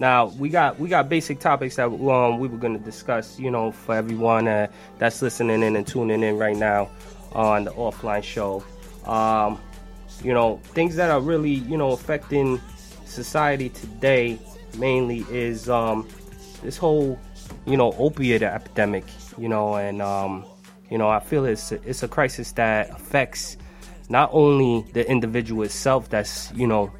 Now we got we got basic topics that um, we were going to discuss. You know, for everyone uh, that's listening in and tuning in right now on the offline show. Um, you know, things that are really you know affecting society today mainly is um, this whole you know opiate epidemic. You know, and um, you know I feel it's a, it's a crisis that affects not only the individual itself that's you know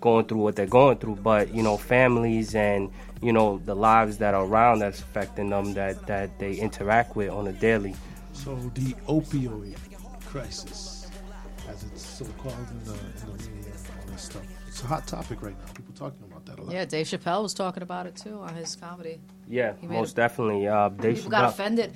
going through what they're going through, but you know, families and you know the lives that are around that's affecting them that that they interact with on a daily. So the opioid crisis, as it's so called in the, in the media, all that stuff. It's a hot topic right now. People talking about that a lot. Yeah, Dave Chappelle was talking about it too on his comedy. Yeah, He made most a- definitely. Uh, they People should got offended.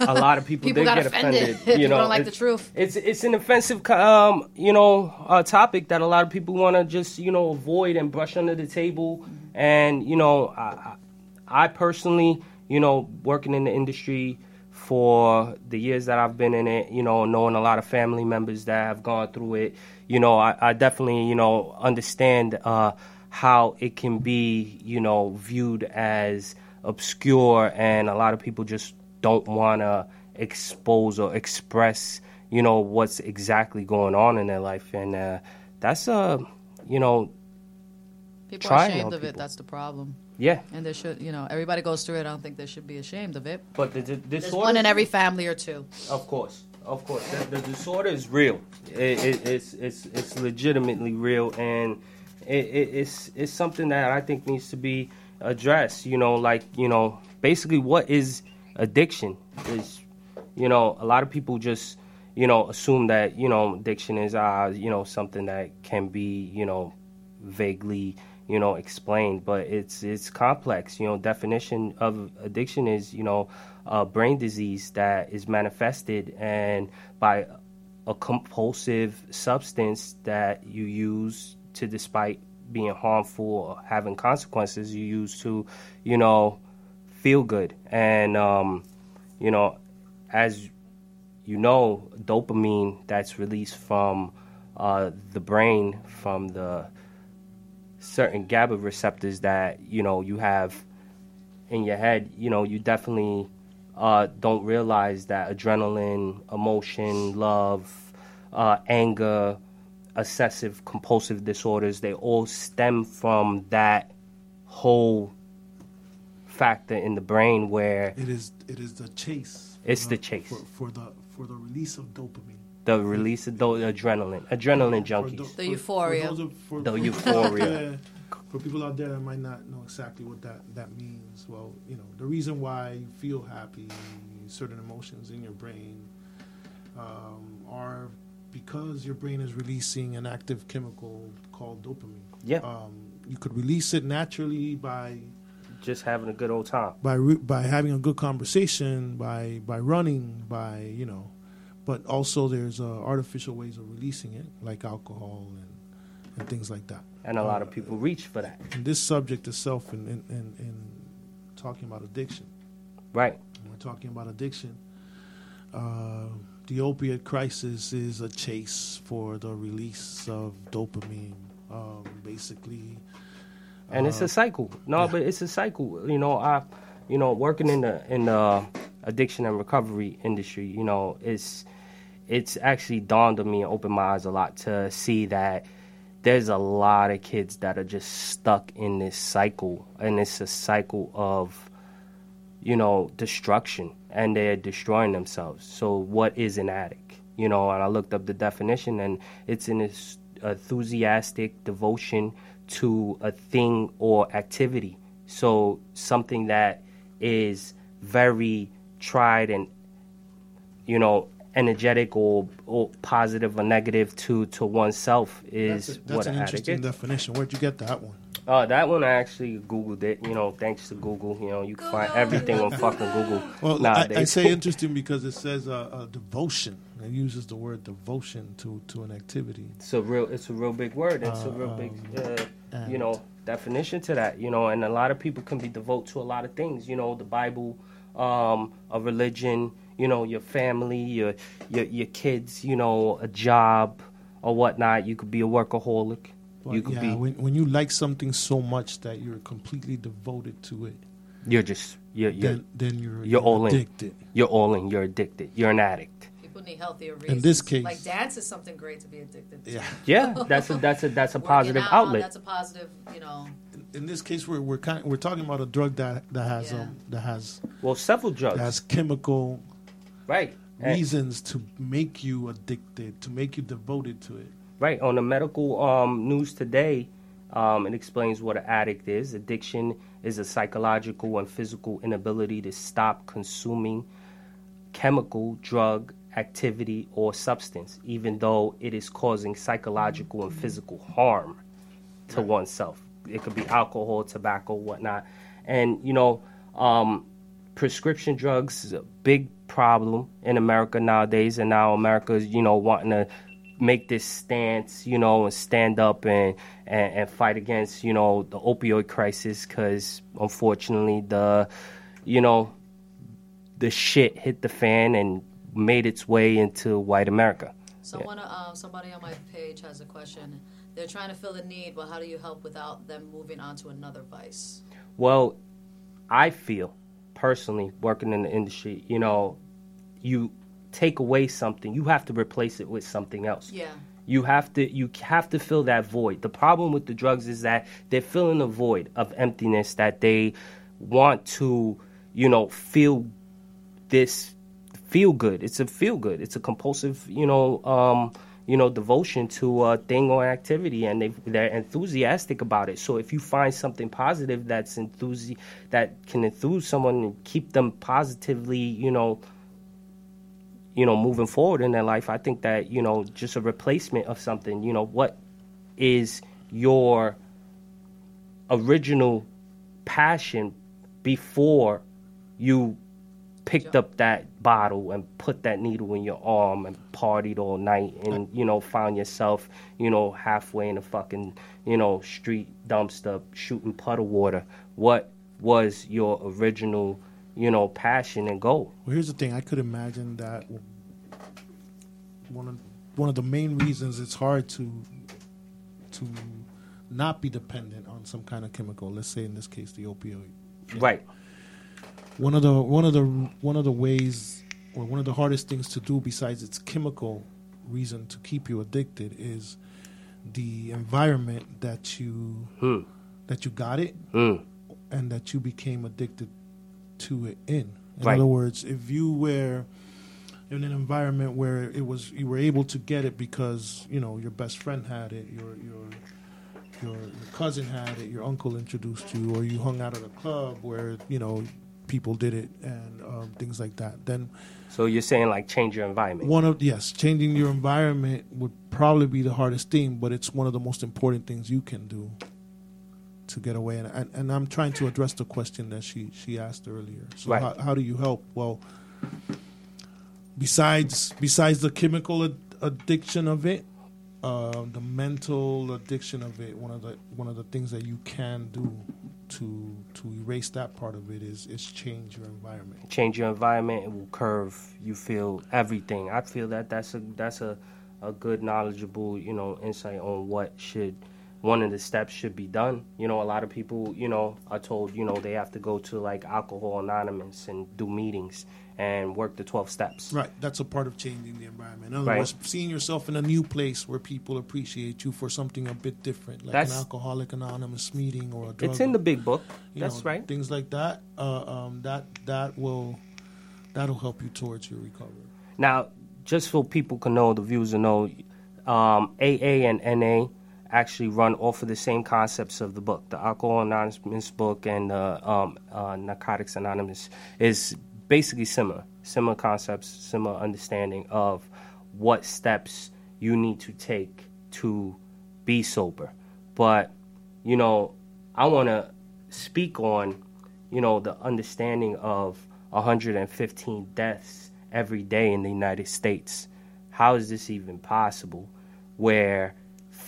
a lot of people, People did got get offended. offended. People You know, don't like it- the truth. It's it's an offensive, um, you know, uh, topic that a lot of people want to just you know avoid and brush under the table. And you know, I, I I personally, you know, working in the industry for the years that I've been in it, you know, knowing a lot of family members that have gone through it, you know, I, I definitely, you know, understand uh, how it can be, you know, viewed as obscure, and a lot of people just don't want to expose or express, you know, what's exactly going on in their life, and uh, that's uh, you know, People Try are ashamed help of it. people. That's the problem. yeah. And there should, you know, everybody goes through it. I don't think they should be ashamed of it. But the, the There's disorder, one in every family or two. Of course, of course, the, the disorder is real. It, it, it's it's it's legitimately real, and it, it, it's it's something that I think needs to be addressed. You know, like you know, basically, what is addiction? Is you know, a lot of people just you know assume that you know addiction is uh you know something that can be you know vaguely you know explained but it's it's complex you know definition of addiction is you know a brain disease that is manifested and by a compulsive substance that you use to despite being harmful or having consequences you use to you know feel good. And um you know as you know dopamine that's released from uh, the brain from the certain GABA receptors that you know you have in your head, you know, you definitely uh, don't realize that adrenaline, emotion, love, uh, anger, obsessive compulsive disorders, they all stem from that whole factor in the brain where It is it is the chase. It's the chase. for, for the for the release of dopamine. the release of the adrenaline, adrenaline junkies. tho- The for- euphoria. For those of, for, The euphoria. Yeah, for people out there that might not know exactly what that, that means, well, you know, the reason why you feel happy, certain emotions in your brain, um, are because your brain is releasing an active chemical called dopamine. Yeah. Um, you could release it naturally by Just having a good old time. by re- by having a good conversation, by by running, by you know, but also there's uh, artificial ways of releasing it, like alcohol and and things like that. And a lot of Uh, people reach for that. And this subject itself, in in, in, in talking about addiction, Right. when we're talking about addiction. Uh, the opiate crisis is a chase for the release of dopamine. Um, basically, and it's Uh, a cycle. No, yeah. but it's a cycle. You know, I, you know, working in the in the addiction and recovery industry, you know, it's it's actually dawned on me and opened my eyes a lot to see that there's a lot of kids that are just stuck in this cycle, and it's a cycle of, you know, destruction, and they're destroying themselves. So, what is an addict? You know, and I looked up the definition, and it's an enthusiastic devotion to a thing or activity. So, something that is very tried and, you know, energetic or, or positive or negative to, to oneself is that's, a- that's what an an interesting is. definition. Where'd you get that one? Uh, that one I actually googled it. You know, thanks to Google. You know, you can find everything on fucking Google Well, I, nowadays. I say interesting because it says uh, uh, devotion. It uses the word devotion to, to an activity. it's a real, it's a real big word. It's a Uh, real big, um, uh, you know, definition to that. You know, and a lot of people can be devoted to a lot of things. You know, the Bible, um, a religion. You know, your family, your your your kids. You know, a job or whatnot. You could be a workaholic. But you could yeah, be when, when you like something so much that you're completely devoted to it, you're just you're you're, then then you're, you're all in. addicted. you're all in. You're addicted. You're an addict. People need healthier reasons. In this case- like dance is something great to be addicted to. Yeah. Yeah, that's a that's a that's a positive out, outlet. That's a positive, you know. In this case, we're we're kind we're talking about a drug that that has Yeah. um that has Well, several drugs, that has chemical right? And- reasons to make you addicted, to make you devoted to it. Right on the medical um, news today, um, it explains what an addict is. Addiction is a psychological and physical inability to stop consuming chemical, drug, activity, or substance, even though it is causing psychological and physical harm to oneself. It could be alcohol, tobacco, whatnot, and you know, um, prescription drugs is a big problem in America nowadays, and now America is you know wanting to make this stance, you know, and stand up and and, and fight against you know the opioid crisis because unfortunately the you know the shit hit the fan and made its way into white America. Someone, um, somebody on my page has a question. They're trying to fill the need, but how do you help without them moving on to another vice? Well, I feel personally working in the industry, you know, you take away something, you have to replace it with something else. Yeah. You have to you have to fill that void. The problem with the drugs is that they're filling a void of emptiness that they want to, you know, feel this feel good. It's a feel good. It's a compulsive, you know, um, you know, devotion to a thing or activity, and they they're enthusiastic about it. So if you find something positive that's enthusi- that can enthuse someone and keep them positively, you know, you know, moving forward in their life, I think that you know, just a replacement of something. You know, what is your original passion before you picked up that bottle and put that needle in your arm and partied all night and you know found yourself you know halfway in a fucking you know street dumpster shooting puddle water what was your original you know passion and goal Well, here's the thing. I could imagine that one of one of the main reasons it's hard to to not be dependent on some kind of chemical. Let's say in this case the opioid. right One of the one of the one of the ways or one of the hardest things to do besides its chemical reason to keep you addicted is the environment that you hmm. that you got it Mm. and that you became addicted to it in. In Right. other words, if you were in an environment where it was you were able to get it because you know your best friend had it, your your your, your cousin had it, your uncle introduced you, or you hung out at a club where you know people did it and um, things like that. Then so you're saying like change your environment one of yes, changing your environment would probably be the hardest thing, but it's one of the most important things you can do to get away. And and, and I'm trying to address the question that she she asked earlier. So Right. how, how do you help? Well, besides besides the chemical ad- addiction of it, uh, the mental addiction of it, one of the one of the things that you can do to to erase that part of it is is change your environment. change your environment it will curve you feel everything i feel that that's a that's a, a good knowledgeable you know insight on what should one of the steps should be done you know a lot of people you know are told you know they have to go to like alcohol anonymous and do meetings and work the 12 steps Right, that's a part of changing the environment. In other Right. words, seeing yourself in a new place where people appreciate you for something a bit different, like That's- an alcoholic anonymous meeting or a drug. it's in the big book that's know, right Things like that. Uh, um, that that will that'll help you towards your recovery. Now, just so people can know, the viewers will know, um, AA and NA actually run off of the same concepts of the book. The Alcohol Anonymous book and the um, uh, Narcotics Anonymous is basically similar, similar concepts, similar understanding of what steps you need to take to be sober. But, you know, I want to speak on, you know, the understanding of 115 deaths every day in the United States. How is this even possible? Where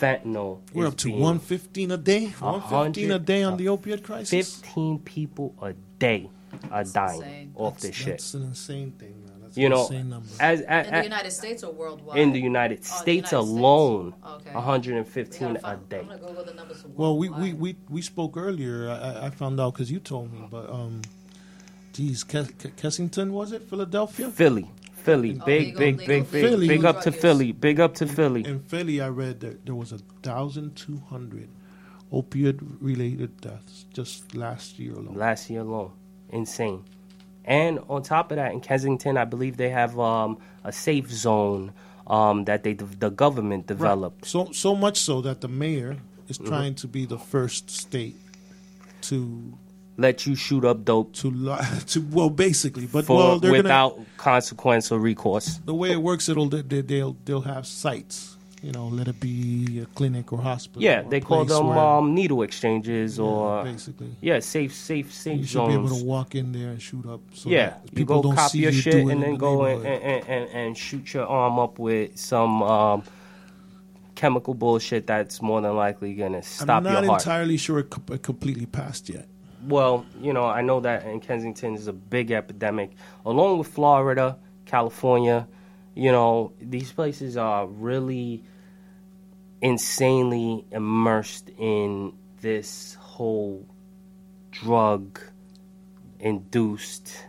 fentanyl We're up to one fifteen a day. One fifteen a day on the opioid crisis. 15 people a day are dying insane. off That's, this shit. That's an insane thing. Man. That's You know, Insane number. as, In the United States or worldwide? in the United Oh, the States United States. alone, Okay. 115 We a find- day. I'm gonna Google the numbers Well, we, we, we, we spoke earlier. I, I- I found out because you told me, but um, geez, Kes- Ke- Kessington was it Philadelphia? Philly, Philly, big, big, big, big, Philly. big up to. Philly, big up to Philly. In Philly, I read that there was a thousand two hundred opioid related deaths just last year alone. last year alone. Insane. And on top of that, in Kensington, I believe they have um, a safe zone um, that they the government developed. So so much so that the mayor is Mm-hmm. trying to be the first state to Let you shoot up dope to li- to well basically, but for well they're gonna without consequence or recourse. the way it works, it'll they, they'll they'll have sites. You know, let it be a clinic or hospital. Yeah, or they call them where- um, needle exchanges yeah, or basically. yeah, safe, safe, safe You should be able to walk in there and shoot up. So yeah, that you go don't copy see your you shit and then the go and, and, and, and shoot your arm up with some um, chemical bullshit that's more than likely gonna stop. I'm not your heart. entirely sure it completely passed yet. Well, you know, I know that in Kensington is a big epidemic, along with Florida, California. You know, these places are really insanely immersed in this whole drug induced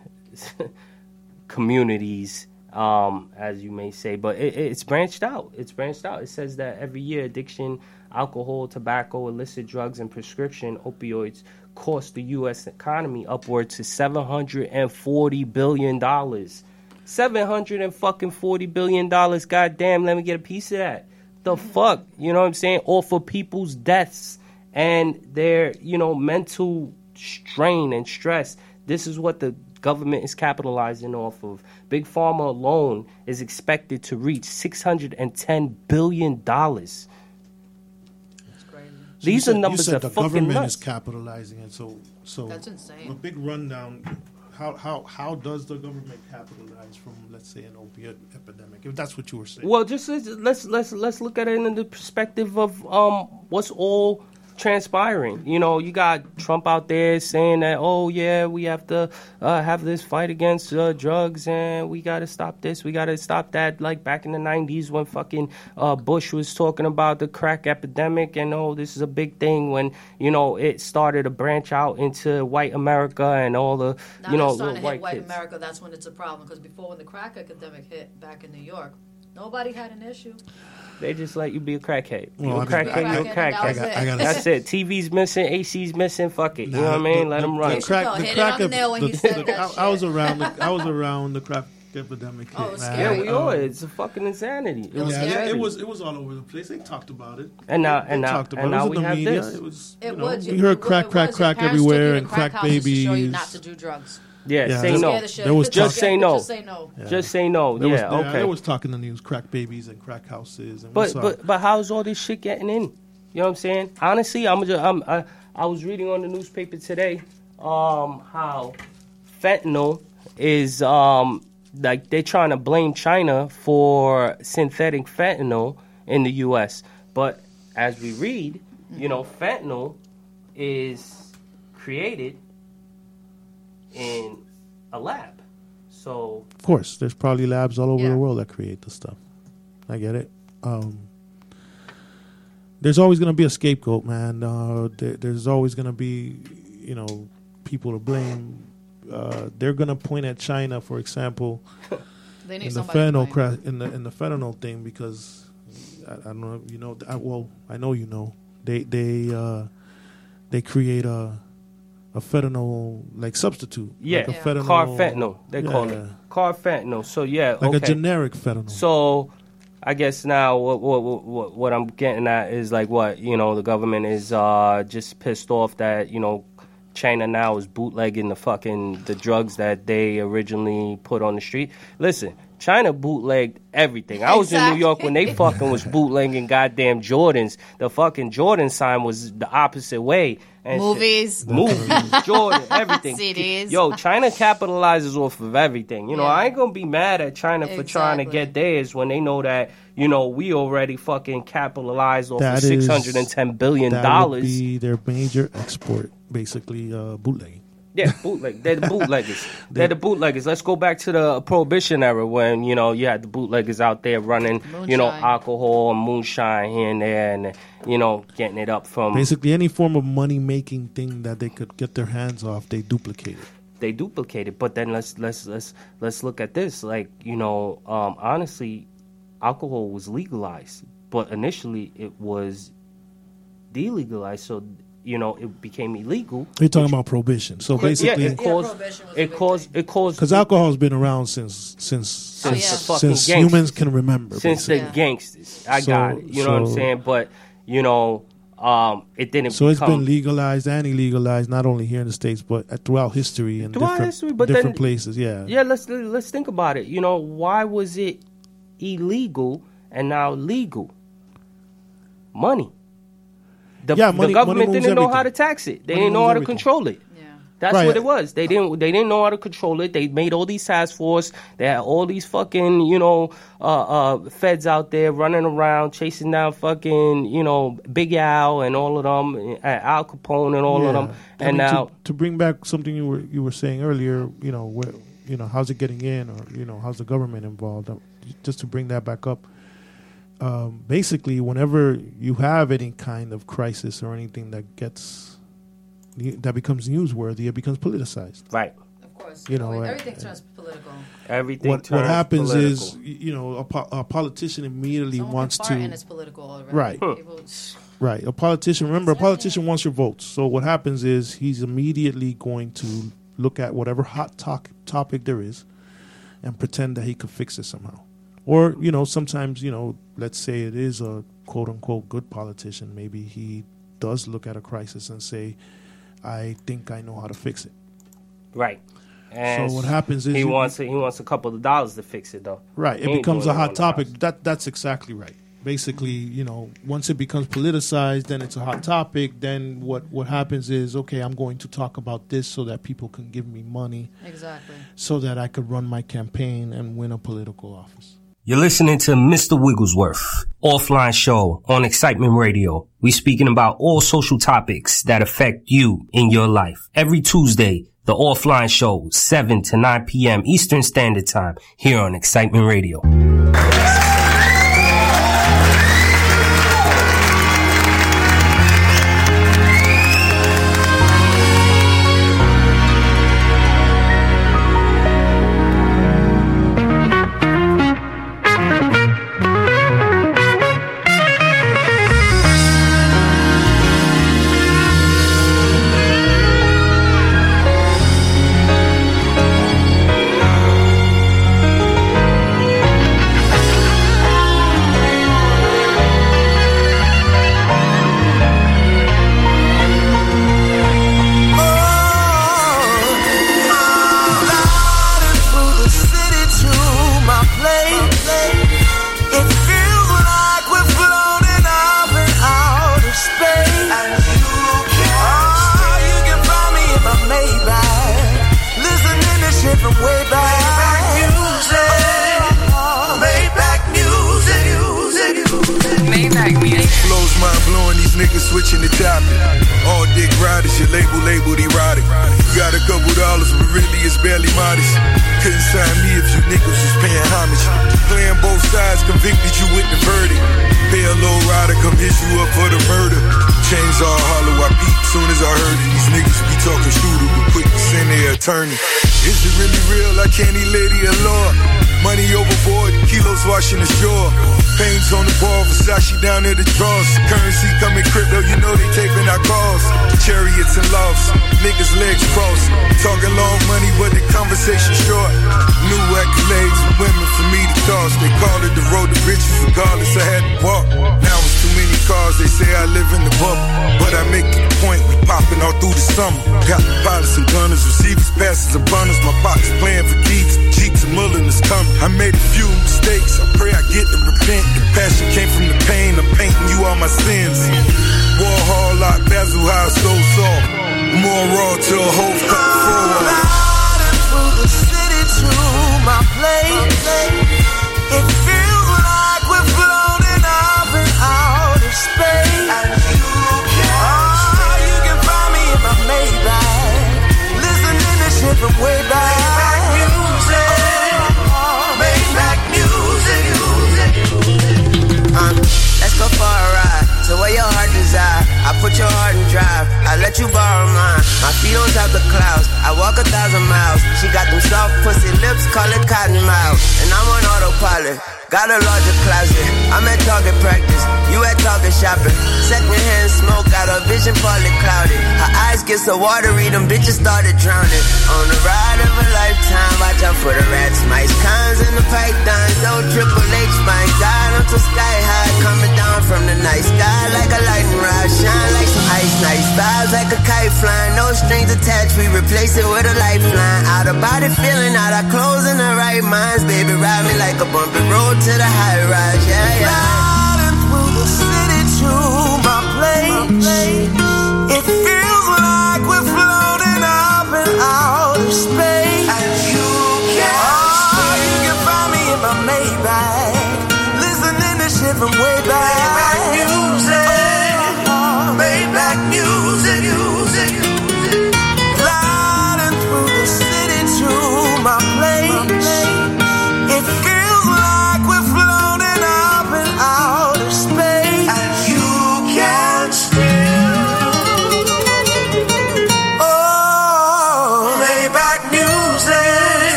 communities, um, as you may say. But it, it's branched out. It's branched out. It says that every year addiction, alcohol, tobacco, illicit drugs, and prescription opioids cost the U.S. economy upwards to seven hundred and forty billion dollars. Seven hundred and fucking forty billion dollars. Goddamn, let me get a piece of that. The mm-hmm. fuck, you know what I'm saying? Or for people's deaths and their, you know, mental strain and stress. This is what the government is capitalizing off of. Big Pharma alone is expected to reach six hundred and ten billion dollars. It's crazy. So These you are said- numbers you said that the fucking government nuts. is capitalizing it. So so That's a big rundown. How how how does the government capitalize from let's say an opiate epidemic? If that's what you were saying. Well, just let's let's let's, let's look at it in the perspective of um what's all transpiring. You know, you got Trump out there saying that, oh yeah, we have to uh, have this fight against uh, drugs and we got to stop this, we got to stop that. Like back in the '90s when fucking uh, Bush was talking about the crack epidemic and oh, this is a big thing when you know it started to branch out into white America and all the Now you know little to hit white white. America. That's when it's a problem. Because before, when the crack epidemic hit back in New York, nobody had an issue. They just let you be a crackhead. You I a mean, crackhead, you a I- crackhead. I got- I gotta That's it. TV's missing, AC's missing. Fuck it. You know what I mean? the- Let them run. There you crack- the Hit crack on the ep- nail when the- the- I, I was around. The, I was around the crack epidemic. Oh, hit, it's scary. Yeah, we Um, are. It's a fucking insanity. It was yeah, scary. it, it was it was all over the place. They talked about it. And now- They and now- talked about and it. It now was we the have media. this. It was. It you know, was. we it- heard crack, crack, crack parents took you everywhere and crack crack to show you babies. not to do drugs. Yeah, Yeah, say there- no. The there was Just say no. Just say no. Just say no. There was, yeah, there, okay. there was talking in the news, crack babies and crack houses. And we But but but how's all this shit getting in? You know what I'm saying? Honestly, I'm just I'm I, I was reading on the newspaper today um how fentanyl is um like they're trying to blame China for synthetic fentanyl in the US. But as we read, you know, fentanyl is created in a lab. So Of course, there's probably labs all over Yeah. the world that create this stuff. I get it. Um, there's always going to be a scapegoat, man. Uh, there, there's always going to be, you know, people to blame. Uh, they're going to point at China, for example, They need in the fentanyl cra- in the in the fentanyl thing because I, I don't know, you know, I, well, I know you know they they uh, they create a a fentanyl like substitute, yeah, like a Yeah. fentanyl, carfentanil they call it. Yeah. Carfentanil. So yeah, like okay. a generic fentanyl. So, I guess now what, what what what I'm getting at is like what you know the government is uh, just pissed off that you know China now is bootlegging the fucking the drugs that they originally put on the street. Listen. China bootlegged everything. I was in New York when they fucking was bootlegging goddamn Jordans. The fucking Jordan sign was the opposite way. And shit. Movies. movies, Jordan, everything. CDs. Yo, China capitalizes off of everything. You know, Yeah. I ain't gonna be mad at China for trying to get theirs when they know that you know we already fucking capitalized off That of six hundred and ten billion that would dollars. be their major export, basically uh, bootlegging. Yeah, bootleg. They're the bootleggers. They're the bootleggers. Let's go back to the prohibition era when you know you had the bootleggers out there running, you know, alcohol and moonshine here and there, and you know, getting it up from. Basically, any form of money making thing that they could get their hands off, they duplicated. they duplicated. But then let's let's let's let's look at this. Like you know, um, honestly, alcohol was legalized, but initially it was delegalized. So you know, it became illegal. You're talking about prohibition. So yeah, basically, it Yeah, caused prohibition was a it caused it caused because alcohol has been around since since Oh, since yeah. since gangsters. humans can remember. since basically. the gangsters. I So- got it. You know what I'm saying? But you know, um, it didn't. So it's become, been legalized and illegalized, not only here in the states, but throughout history and Throughout different, history, but different then- places. Yeah. Yeah, let's let's think about it. You know, why was it illegal and now legal? Money. The, Yeah, the government didn't know how to tax it. They Money didn't know how to everything. control it. Yeah. That's Right. what it was. They didn't. They didn't know how to control it. They made all these task force. They had all these fucking, you know, uh, uh, feds out there running around chasing down fucking, you know, Big Al and all of them, Al Capone and all of them. I And mean, to- now, to, bring back something you were you were saying earlier, you know, where you know how's it getting in, or you know how's the government involved? Um, Just to bring that back up. Um, basically, whenever you have any kind of crisis or anything that gets that becomes newsworthy, it becomes politicized. right, Of course. You know, Always- uh, everything turns political. everything. What what happens political. is, you know, a, po- a politician immediately Someone wants to and it's political already. Right. People, Right. A politician, remember, a politician wants your votes. So what happens is he's immediately going to look at whatever hot to- topic there is and pretend that he could fix it somehow. Or, you know, sometimes, you know, let's say it is a quote unquote good politician. Maybe he does look at a crisis and say, I think I know how to fix it. Right. And so what happens is he you- wants he wants a couple of dollars to fix it though. Right. He It becomes a hot topic. That that's exactly right. Basically, you know, once it becomes politicized, then it's a hot topic. Then what what happens is, okay, I'm going to talk about this so that people can give me money, exactly. so that I could run my campaign and win a political office. You're listening to Mr. Wigglesworth, offline show on Excitement Radio. We're speaking about all social topics that affect you in your life. Every Tuesday, the offline show, 7 to 9 p.m. Eastern Standard Time here on Excitement Radio.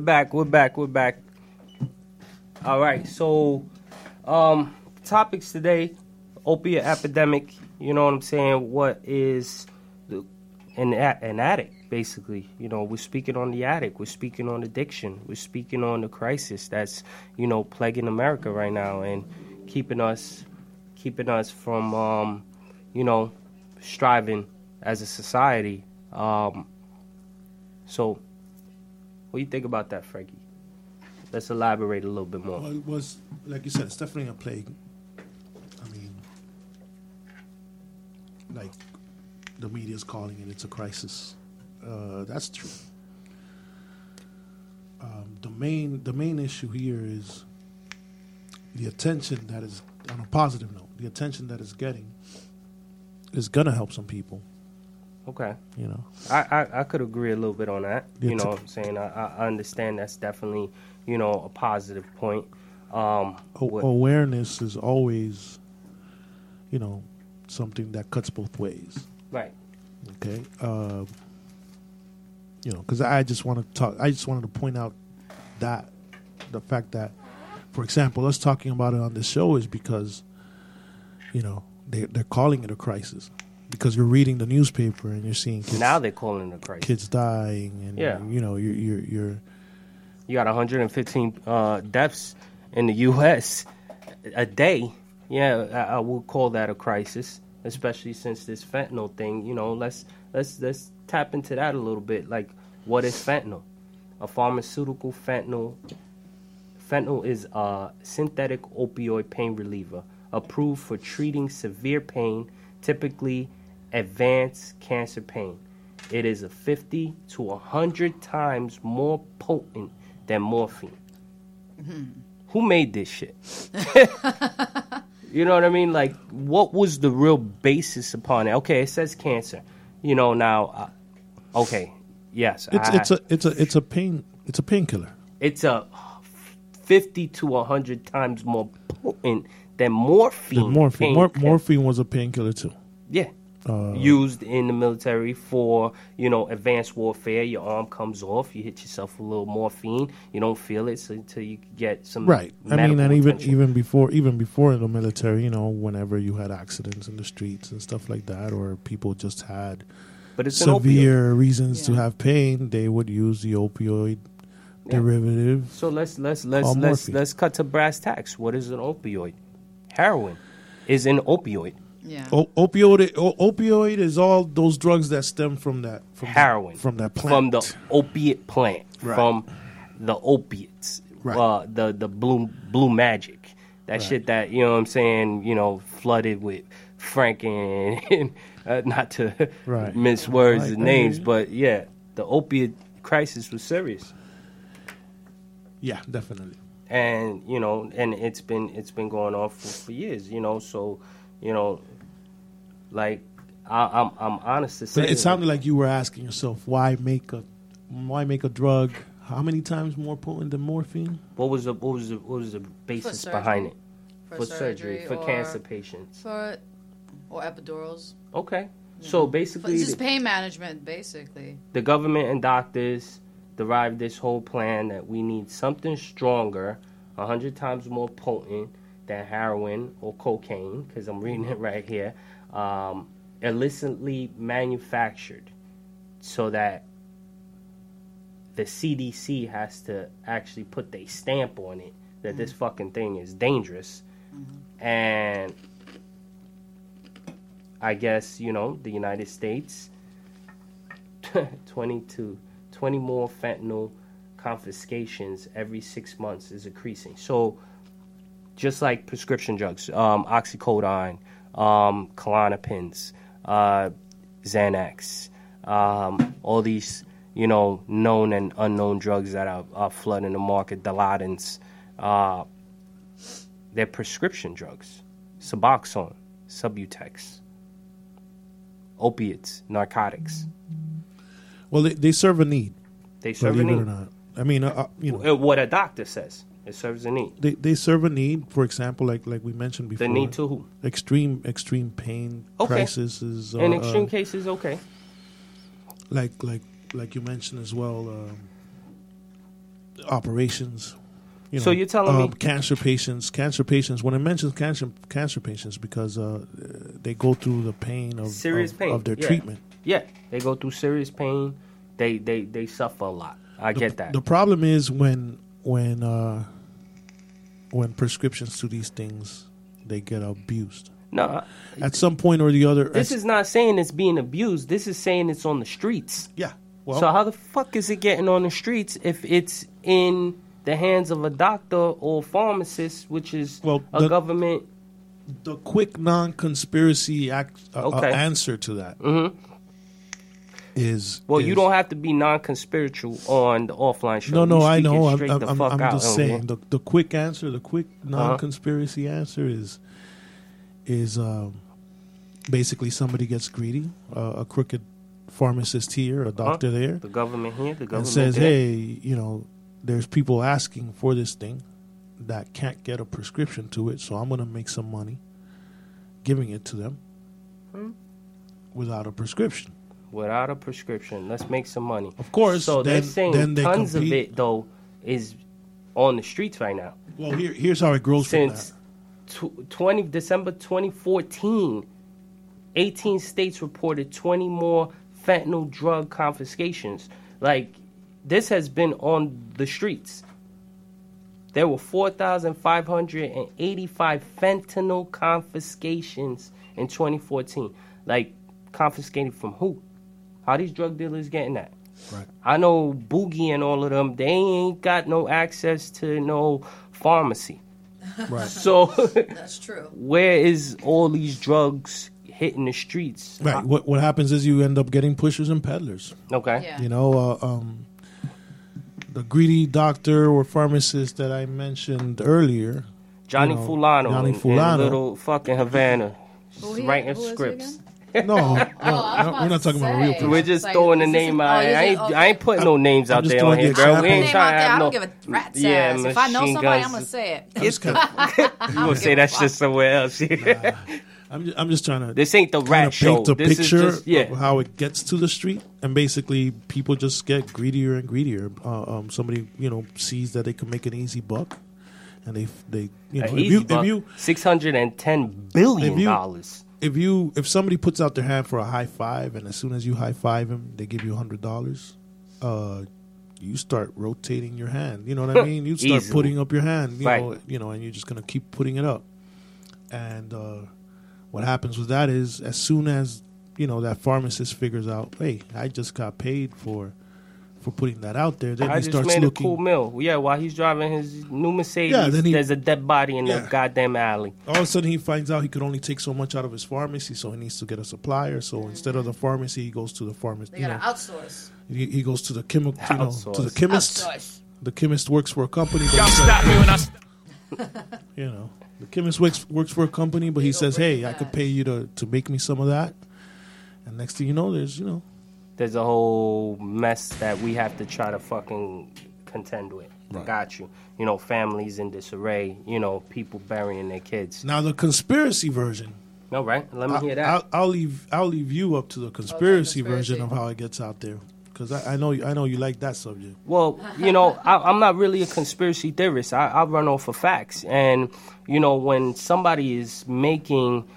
Back. We're back. We're back. All right. So, um, topics today: opiate epidemic. You know what I'm saying? What is the, an an addict? Basically, you know, we're speaking on the addict. We're speaking on addiction. We're speaking on the crisis that's you know plaguing America right now and keeping us keeping us from um, you know striving as a society. Um, so, what do you think about that, Frankie? Let's elaborate a little bit more. Well, it was like you said, it's definitely a plague. I mean, like the media's calling it, it's a crisis. Uh, that's true. Um, the main the main issue here is the attention that is on a positive note. The attention that is getting is gonna help some people. Okay. You know, I, I, I could agree a little bit on that. You know what I'm saying? I, I understand that's definitely, you know, a positive point. Um, what- awareness is always, you know, something that cuts both ways. right. Okay. Um, you know, because I just want to talk. I just wanted to point out that the fact that, for example, us talking about it on this show is because, you know, they they're calling it a crisis because you're reading the newspaper and you're seeing kids Now they're calling it a crisis. kids dying and Yeah. you know you're you're, you're You got 115 uh, deaths in the U.S. a day. Yeah, I, I will call that a crisis, especially since this fentanyl thing. You know, let's let's let's tap into that a little bit. Like, what is fentanyl? A pharmaceutical fentanyl. Fentanyl is a synthetic opioid pain reliever approved for treating severe pain, typically advanced cancer pain. It is a 50 to 100 times more potent than morphine. Who made this shit? you know what I mean? Like, what was the real basis upon it? Okay, it says cancer. You know, now, uh, okay, yes, it's I- it's a it's a it's a pain it's a painkiller. it's a 50 to 100 times more potent than morphine. The morphine mor- morphine was a painkiller too. Yeah. Uh, Used in the military for, you know, advanced warfare. Your arm comes off, you hit yourself with a little morphine. You don't feel it so, until you get some Right. I mean, and even attention. even before even before in the military, you know, whenever you had accidents in the streets and stuff like that, or people just had But it's severe reasons to have pain, they would use the opioid derivative. So let's let's let's let's let's cut to brass tacks. What is an opioid? Heroin is an opioid. Yeah. O- opioid o- opioid is all those drugs that stem from that from that- Heroin from that plant. from the opiate plant Right. from the opiates. Right. Uh, the the blue blue magic. That Right. shit that you know what I'm saying. You know, flooded with Franken and uh, not to Right. mince words Right, and names, hear you. but yeah, the opiate crisis was serious. yeah, definitely. and you know and it's been it's been going on for, for years you know so you know like I, i'm i'm honest to say But it sounded like you were asking yourself why make a why make a drug how many times more potent than morphine? what was the what was the what was the basis behind it For, for surgery, for or cancer patients For or epidurals. okay So basically, it's just the, pain management, basically. the government and doctors derived this whole plan that we need something stronger, a hundred times more potent than heroin or cocaine, because I'm reading it right here, um, illicitly manufactured, so that the CDC has to actually put their stamp on it that this fucking thing is dangerous, and I guess you know the United States 22 20 more fentanyl confiscations every six months is increasing. So just like prescription drugs um, oxycodone um, klonopins uh, xanax um, all these you know known and unknown drugs that are, are flooding the market dilaudins uh, they're prescription drugs suboxone subutex opiates narcotics Well, they, they serve a need. they serve a Believe it or need not. I mean, uh, uh, you know, what a doctor says. It serves a need. they, they serve a need. For example, like like we mentioned before, The need to who? extreme extreme pain Okay. crisis is uh, In extreme uh, cases, okay. like like like you mentioned as well. Um, operations. You So you're telling me- um, cancer patients? Cancer patients. When I mention cancer cancer patients, because uh, they go through the pain of Serious of, pain, of their yeah. treatment. Yeah, they go through serious pain. They they they suffer a lot. I get that. The problem is when when uh, when prescriptions to these things they get abused. no, At some point or the other, this is not saying it's being abused. This is saying it's on the streets. yeah. Well, so how the fuck is it getting on the streets if it's in the hands of a doctor or pharmacist, which is Well, a the- government? the quick non-conspiracy act, uh, uh, answer to that is Well, you don't have to be non-conspiritual on the offline show. No, no, I know. I'm, I'm, I'm, just saying the the quick answer, the quick Uh-huh. non-conspiracy answer is is um, basically somebody gets greedy, uh, a crooked pharmacist here, a doctor Uh-huh. there, The government here, the government and says, there. "Hey, you know, there's people asking for this thing that can't get a prescription to it, so I'm going to make some money giving it to them Hmm. without a prescription." Without a prescription. Let's make some money. Of course, So they're saying then they tons of it though is on the streets right now. Well, here, here's how it grows from Since that. tw- 20 December 2014, 18 states reported 20 more fentanyl drug confiscations. Like this has been on the streets. There were 4,585 fentanyl confiscations in 2014. Like confiscated from who? How these drug dealers getting that? Right. I know Boogie and all of them. They ain't got no access to no pharmacy. Right. So That's true. where is all these drugs hitting the streets? Right. What what happens is you end up getting pushers and peddlers. Okay. Yeah. You know, uh, um, the greedy doctor or pharmacist that I mentioned earlier. Johnny You know, Fulano, Johnny in, in Fulano. little fucking Havana, Who he- writing who is he scripts. Again? No, no, Oh, I was no, we're not talking about real say. person. We're just Like, throwing the name oh, out. is I ain't, okay. I ain't putting no names I'm out there on here, girl. We ain't trying to there. have I no. don't give a rat's Yeah, ass. If I know somebody, guns. I'm gonna say it. It's kind of, You gonna say that shit somewhere else? I'm just, I'm just trying to this ain't the kind rat of show. paint a This picture is just yeah. of how it gets to the street, and basically people just get greedier and greedier. Uh, um, somebody you know sees that they can make an easy buck, and they they you know if you, if you six hundred and ten billion dollars. If you if somebody puts out their hand for a high five, and as soon as you high five them, they give you a hundred dollars. Uh, you start rotating your hand. You know what I mean? You start Easily. putting up your hand. You Right. know, you know, and you're just gonna keep putting it up. And uh, what happens with that is, as soon as you know that pharmacist figures out, hey, I just got paid for for putting that out there, then I he just starts made looking. a cool meal. Yeah, while he's driving his new Mercedes, Yeah, then he- there's a dead body in Yeah. the goddamn alley. all of a sudden he finds out he could only take so much out of his pharmacy, so he needs to get a supplier. So instead of the pharmacy, he goes to the pharmacy. They gotta know, outsource. he, he goes to the chemical, you know, to the chemist. Outsource. The chemist works for a company. But Y'all he says, stop me when I. St- you know, the chemist works works for a company, but he They go says, "Hey, I could pay you to to make me some of that." And next thing you know, there's you know, There's a whole mess that we have to try to fucking contend with. Right. Got you. You know, families in disarray. You know, people burying their kids. now the conspiracy version All right, let me hear that. I'll, I'll leave. I'll leave you up to the oh, conspiracy, conspiracy. version of how it gets out there, because I, I know. I know you like that subject. Well, you know, I, I'm not really a conspiracy theorist. I, I run off of facts, and you know, when somebody is making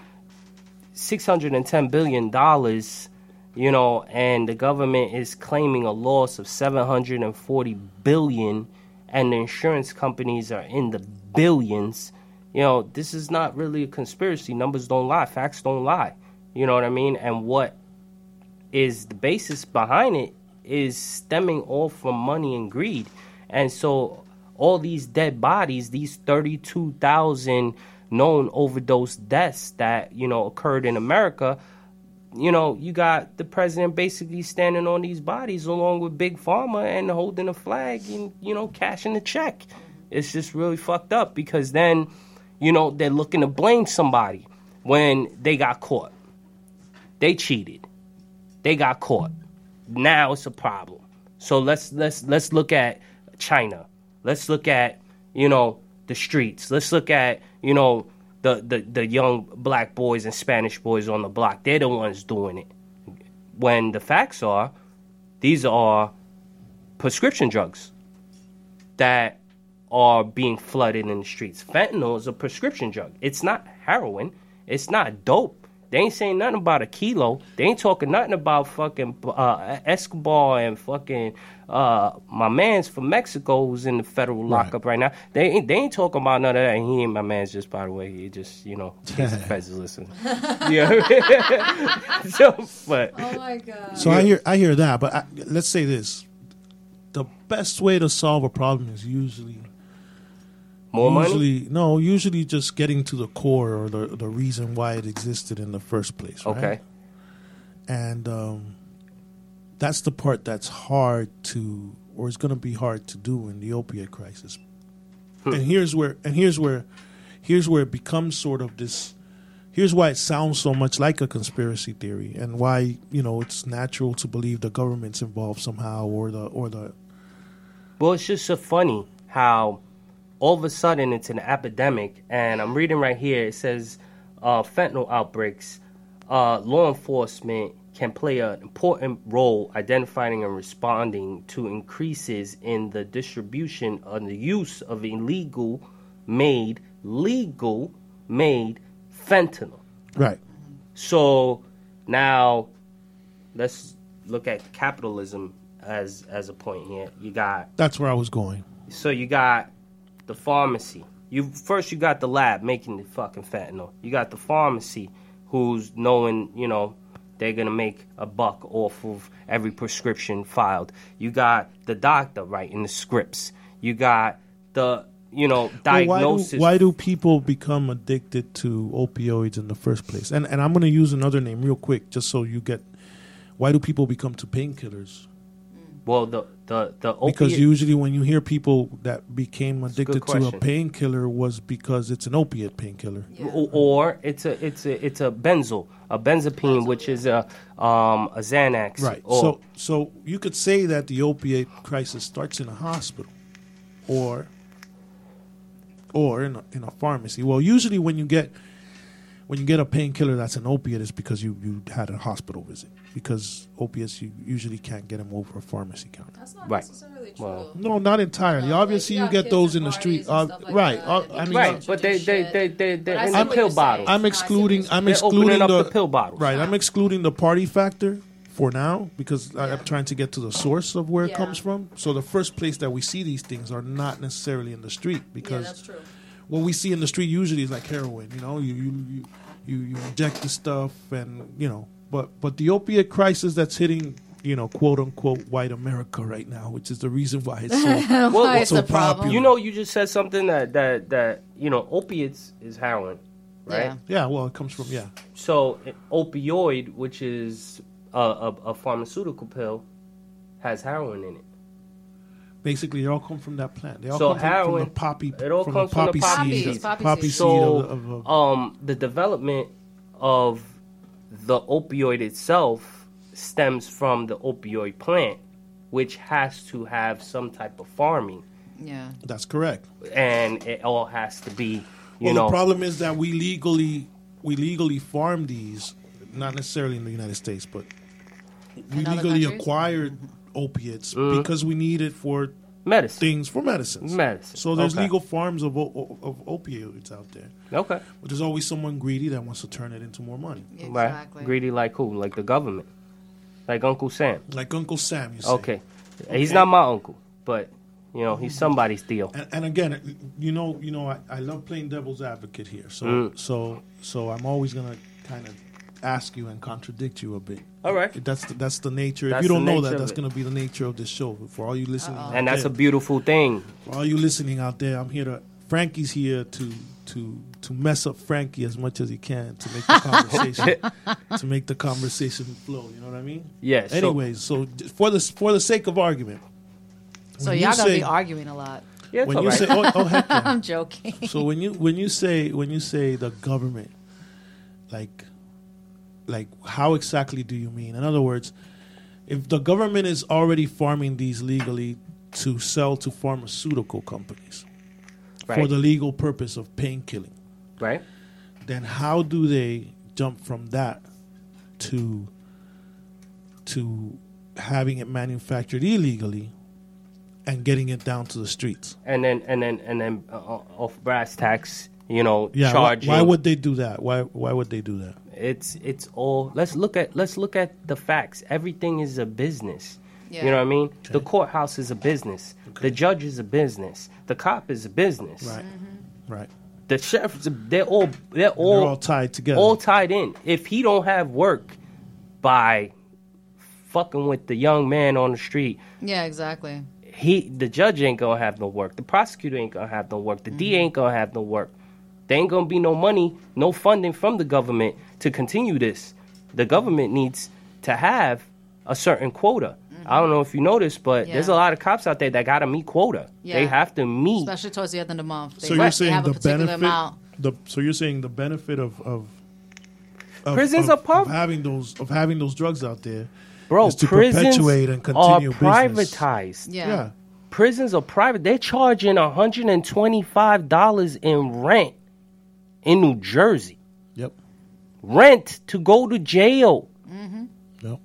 six hundred and ten billion dollars, you know, and the government is claiming a loss of seven hundred and forty billion, and the insurance companies are in the billions. You know, this is not really a conspiracy. Numbers don't lie. Facts don't lie. You know what I mean? And what is the basis behind it is stemming all from money and greed. And so all these dead bodies, these 32,000 known overdose deaths that, you know, occurred in America, you know, you got the president basically standing on these bodies along with Big Pharma and holding a flag and, you know, cashing a check. It's just really fucked up because then, you know, they're looking to blame somebody when they got caught. They cheated. They got caught. Now it's a problem. So let's let's let's look at China. Let's look at, you know, the streets. Let's look at, you know, the, the, the young black boys and Spanish boys on the block. They're the ones doing it. When the facts are, these are prescription drugs that are being flooded in the streets. Fentanyl is a prescription drug. It's not heroin. It's not dope. They ain't saying nothing about a kilo. They ain't talking nothing about fucking uh, Escobar and fucking uh, my man's from Mexico who's in the federal lockup right now. They ain't, they ain't talking about none of that. And he ain't my man's just by the way. He just you know he's the feds is listening. yeah. so, but Oh my god. So I hear. I hear that, but I, let's say this: the best way to solve a problem is usually more money. usually no, usually just getting to the core or the the reason why it existed in the first place. Right? Okay. and um, that's the part that's hard to or it's going to be hard to do in the opiate crisis and here's where and here's where here's where it becomes sort of this here's why it sounds so much like a conspiracy theory and why you know it's natural to believe the government's involved somehow or the or the Well, it's just so funny how all of a sudden it's an epidemic, and I'm reading right here. It says uh, fentanyl outbreaks. Uh, law enforcement can play an important role identifying and responding to increases in the distribution and the use of illegal made, legal made fentanyl. right So now let's look at capitalism as as a point here. You got that's where i was going so you got the pharmacy. You first you got the lab making the fucking fentanyl. You got the pharmacy who's knowing, you know, they're gonna make a buck off of every prescription filed. You got the doctor writing the scripts. You got the you know Well, why, do, why do people become addicted to opioids in the first place? And and I'm going to use another name real quick, just so you get. Why do people become to painkillers? well, the the the Because usually, when you hear people that became a addicted to a painkiller, was because it's an opiate painkiller. O- or it's a it's a it's a benzyl, a benzapine, which is a um a Xanax. Right. Or, So so you could say that the opiate crisis starts in a hospital, or or in a, in a pharmacy. Well, usually when you get when you get a painkiller that's an opiate, it's because you you had a hospital visit. Because opiates you usually can't get them over a pharmacy counter. That's not Right. necessarily true. Well, No, not entirely. No, like, Obviously, you you get those in the street. Uh, like right. that, Uh, I mean, Right, but they they they they But they're in the pill you're bottles. I'm No, I see what excluding. you're I'm excluding the, the pill bottles. Right. I'm excluding the party factor for now because I, I'm trying to get to the source of where it comes from. So the first place that we see these things are not necessarily in the street Yeah, because that's true. what we see in the street usually is like heroin. You know, you you you you, you inject the stuff and you know, but but the opiate crisis that's hitting. You know, quote unquote, white America right now, which is the reason why it's so Well, Why it's it's so a problem. popular. You know, you just said something that that that you know, opiates is heroin, right? Yeah. yeah. Well, it comes from yeah, So opioid, which is a, a, a pharmaceutical pill, has heroin in it. basically they all come from that plant. They all So come from, from heroin- the poppy. it all from comes the from poppy the poppy seed. seeds. Poppy poppy seeds. seed So, of, of, of um, the development of the opioid itself stems from the opioid plant, which has to have some type of farming, Yeah. That's correct. and it all has to be, you well, know, the problem is that we legally we legally farm these, not necessarily in the United States, but we legally countries? acquired opiates Mm-hmm. because we need it for Medicine. things for medicines. Medicine. So there's Okay. legal farms of o- of opioids out there, Okay. but there's always someone greedy that wants to turn it into more money. Right. Exactly. Greedy like who? Like the government. Like Uncle Sam. Like Uncle Sam, you say. Okay. He's not my uncle, but you know he's somebody's deal. And, and again, you know, you know, I, I love playing devil's advocate here. So, Mm. so, so I'm always gonna kind of ask you and contradict you a bit. All right. That's the, that's the nature. That's if you don't know that, that's gonna be the nature of this show. For all you listening, out And that's a beautiful thing. for all you listening out there, I'm here to. Frankie's here to to to mess up Frankie as much as he can to make the conversation to make the conversation flow. You know what I mean? Yeah. so- Anyways, so j- for the for the sake of argument, So when you y'all gonna say- be arguing a lot. yeah, when you right. say, oh, oh heck yeah. I'm joking. so when you when you say when you say the government like like how exactly do you mean? In other words if the government is already farming these legally to sell to pharmaceutical companies for the legal purpose of painkilling right. then how do they jump from that to to having it manufactured illegally and getting it down to the streets? And then and then and then uh, uh, off brass tacks, you know, yeah why, charging. why would they do that? Why why would they do that it's it's all let's look at let's look at the facts everything is a business Yeah. you know what i mean the courthouse is a business the judge is a business the cop is a business Right. Mm-hmm. Right. the sheriffs they're all they're all, They're all tied together. all tied in if he don't have work by fucking with the young man on the street yeah, exactly. he the judge ain't gonna have no work. The prosecutor ain't gonna have no work. The D ain't gonna have no work. There ain't gonna be no money, no funding from the government to continue this. The government needs to have a certain quota. I don't mm-hmm. know if you noticed, but there's a lot of cops out there that gotta meet quota. Yeah. They have to meet. Especially towards the end of the month. They, so you're saying have a the particular benefit amount. the so you're saying the benefit of of, of Prisons of, are pub- of having those of having those drugs out there Bro, is to prisons perpetuate and are continue business. privatized. Yeah. yeah. prisons are private. They're charging $125 in rent in New Jersey. Yep. Rent to go to jail. Mm-hmm. Yep.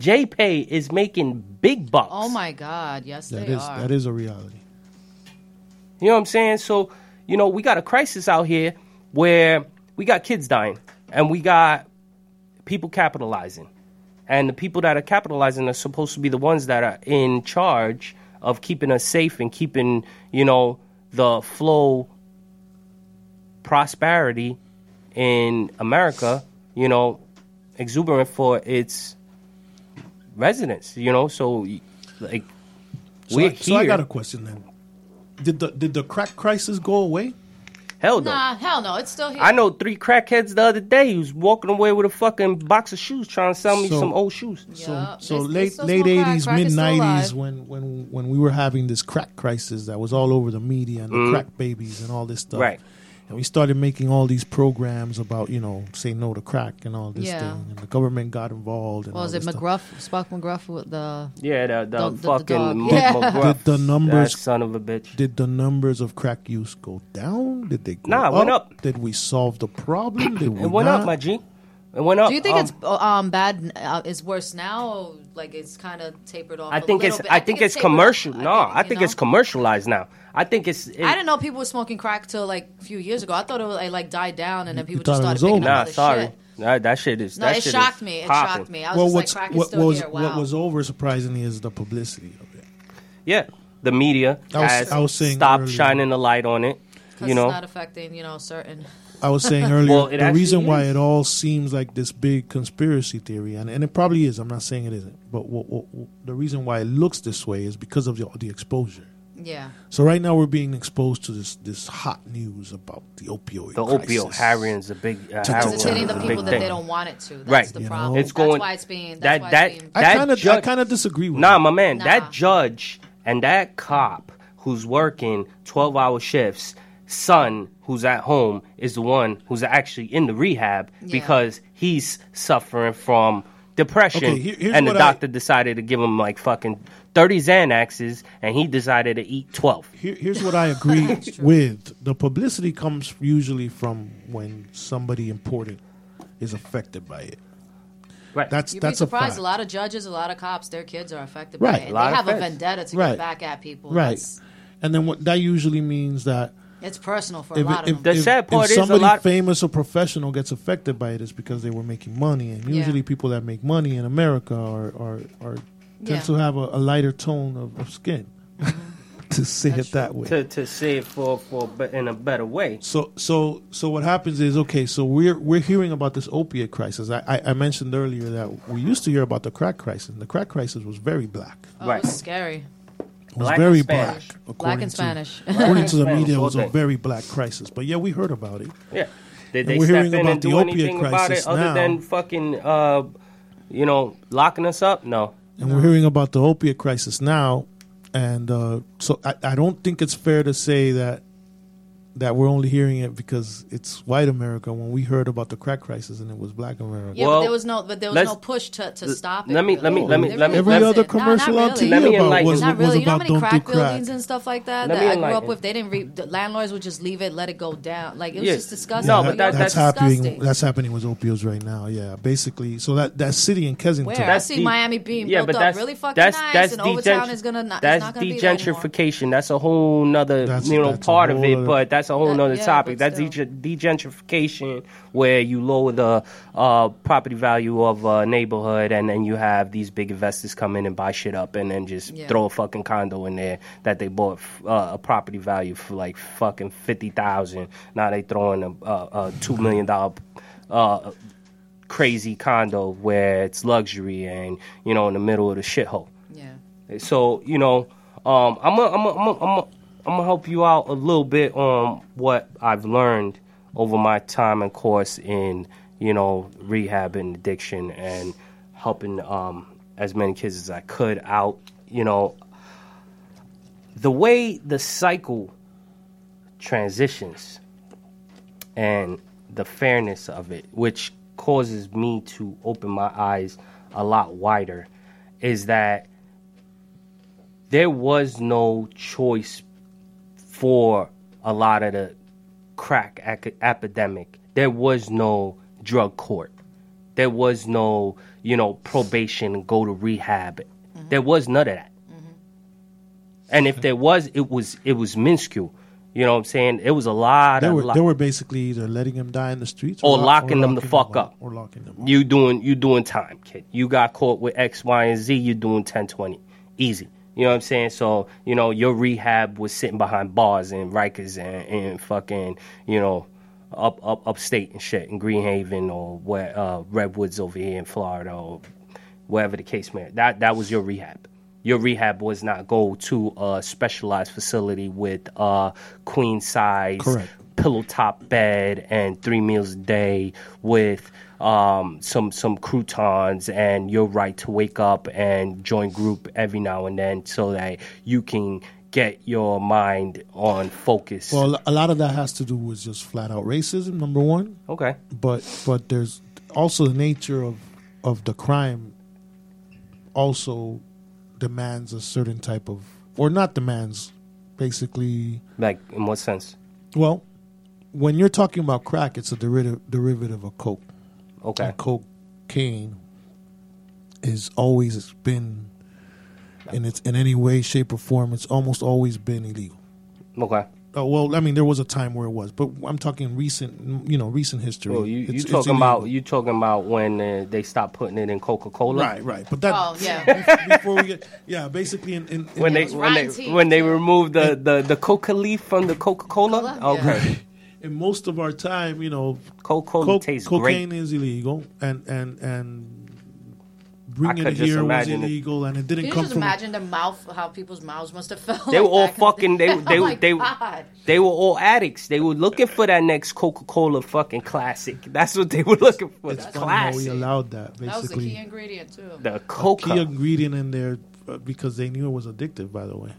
JPay is making big bucks. Oh my God! Yes, That they is are. that is a reality. You know what I'm saying? So, you know, we got a crisis out here where we got kids dying and we got people capitalizing. And the people that are capitalizing are supposed to be the ones that are in charge of keeping us safe and keeping, you know, the flow prosperity in America, you know, exuberant for its residents, you know? So like So, we're I, so I got a question then. Did the did the crack crisis go away? Hell no. Nah, hell no. It's still here. I know three crackheads the other day who's walking away with a fucking box of shoes trying to sell me So- some old shoes. So Yeah, so they- they late still late eighties, mid nineties when when when we were having this crack crisis that was all over the media and the crack babies and all this stuff. Mm-hmm. Right. And we started making all these programs about, you know, say no to crack and all this Yeah. thing. And the government got involved and What was it this stuff. McGruff? Spock McGruff with the. Yeah, the, the, The- the- the fucking dog. Yeah. McGruff. Did the numbers- That son of a bitch. Did the numbers of crack use go down? Did they go Nah, it up? went up. Did we solve the problem? Did we It went not? up, my G. It went up. Do you think Um, it's um bad? Uh, is worse now? Or like it's kind of tapered off. I a think little it's. bit? I think it's tapered off. commercial. I No, I think it's commercialized now. I think it's. It, I didn't know people were smoking crack till like a few years ago. I thought it was like, like died down and then people thought just it started was picking over. up Nah, other sorry. shit. Nah, that shit is. No, that it shit shocked me. It popping. shocked me. I was well, just what's, like, crack is what still was here. what was over surprisingly is the publicity of it. Yeah, the media I was- has I was saying stopped earlier- shining the light on it. You know, it's not affecting you know certain. I was saying earlier, Well, the actually reason why it all seems like this big conspiracy theory, and, and it probably is. I'm not saying it isn't, but what, what, what- the reason why it looks this way is because of the, the exposure. Yeah. So right now we're being exposed to this this hot news about the opioid. the crisis. opioid heroin's a big. Uh, Cha- cha- heroin It's hitting the people that thing. they don't want it to. That's Right. the You know? problem. It's that's why it's being. That's that that being. I that kind of I kind of disagree with. Nah, that. my man, Nah. that judge and that cop who's working 12 hour shifts, son who's at home, is the one who's actually in the rehab Yeah. because he's suffering from depression, Okay, here- and the what I- doctor decided to give him like fucking thirty Xanaxes, and he decided to eat twelve. Here, here's what I agree with. The publicity comes usually from when somebody important is affected by it. Right. That's You'd be that's a surprised. fact. A, lot of judges, a lot of cops, their kids are affected Right. by it. lot They of have a vendetta to Right. get back at people. right. That's- And then what that usually means that It's personal for a lot if, of The them. if, sad part if is a somebody lot- famous or professional gets affected by it, it's because they were making money, and Yeah. usually people that make money in America are are, are tend Yeah. to have a, a lighter tone of, of skin, mm-hmm. to say That's it that way. to to say it for for but in a better way. So so so what happens is okay. So we're we're hearing about this opiate crisis. I, I, I mentioned earlier that we used to hear about the crack crisis. The crack crisis was very black. oh, Right. it's scary. It was Black very and black. Black according and to- Spanish. According to the media, it was a very black crisis. But yeah, we heard about it. Yeah. Did And they we're step hearing in about and the do opiate anything about it crisis other now. than fucking uh, you know, locking us up? No. And we're hearing about the opiate crisis now. And uh, so I, I don't think it's fair to say that that we're only hearing it because it's white America when we heard about the crack crisis and it was black America. Yeah, Well, but there was no, but there was no push to, to stop it. let me- let me- really. let me- let me- really Every let me- wasn't. other commercial no, on not TV really. Let me about enlighten was, you. Not was really. You know how about many don't crack do crack. buildings and stuff like that Let that I grew up with? They didn't. Re- the landlords would just leave it, let it go down. Like it was Yeah. just disgusting. No, but that- York that's happening. disgusting. That's happening with opioids right now. Yeah, basically. So that that city in Kensington. Where I That's see de- Miami being yeah, built up really fucking nice, that's and Overtown degentr- is gonna not. that's gonna be there degentrification. That's a whole nother you know part of it, but that's a whole nother yeah, topic. That's degentrification, where you lower the uh, property value of a neighborhood, and then you have these big investors come in and buy shit up, and then just Yeah. throw a fucking condo in there that they bought uh, a property value for like fucking fifty thousand. Now they throwing a, a, a two million dollar. Uh, crazy condo where it's luxury and you know in the middle of the shithole. Yeah. So you know, um, I'm gonna I'm gonna I'm gonna I'm gonna help you out a little bit on what I've learned over my time and course in you know rehab and addiction and helping um, as many kids as I could out. You know, the way the cycle transitions and the fairness of it, which causes me to open my eyes a lot wider, is that there was no choice for a lot of the crack ac- epidemic. There was no drug court. There was no, you know, probation, go to rehab. Mm-hmm. There was none of that. Mm-hmm. And if there was, it was it was minuscule. You know what I'm saying? It was a lot They of were lot- they were basically either letting him die in the streets Or lo- locking them the fuck up up. or locking them up. you doing you doing time, kid. You got caught with X, Y, and Z. You doing 10, 20. easy. You know what I'm saying? So you know your rehab was sitting behind bars in Rikers and, and fucking you know up up upstate and shit in Greenhaven or where uh, Redwoods over here in Florida or wherever the case may. That that was your rehab. Your rehab was not go to a specialized facility with a queen size Correct. pillow top bed and three meals a day with um, some some croutons and your right to wake up and join group every now and then so that you can get your mind on focus. Well, a lot of that has to do with just flat out racism. Number one, okay. but but there's also the nature of of the crime also demands a certain type of or not demands basically Like in what sense? well when you're talking about crack it's a derivative derivative of coke Okay. and cocaine is always been in its in any way shape or form it's almost always been illegal Okay. Oh well, I mean, there was a time where it was, but I'm talking recent, you know, recent history. Well, you you It's- it's talking about you talking about when uh, they stopped putting it in Coca Cola? right, right. But that, Oh, yeah. before we get, yeah, basically, in, in, in When they when they rotten when they yeah. removed the, the, the coca leaf from the Coca Cola. Cola? Okay. In most of our time, you know, Coca Cola co- tastes cocaine great. is illegal, and and and bringing it here was imagine it. illegal, and it didn't Can you come just from. imagine the mouth, how people's mouths must have felt? They were all back fucking. They they oh my they God. they were all addicts. They were looking for that next Coca Cola fucking classic. That's what they were looking for. It's the funny how we allowed that. Basically, That was the key Basically, ingredient too. The a key ingredient in there uh, because they knew it was addictive. By the way,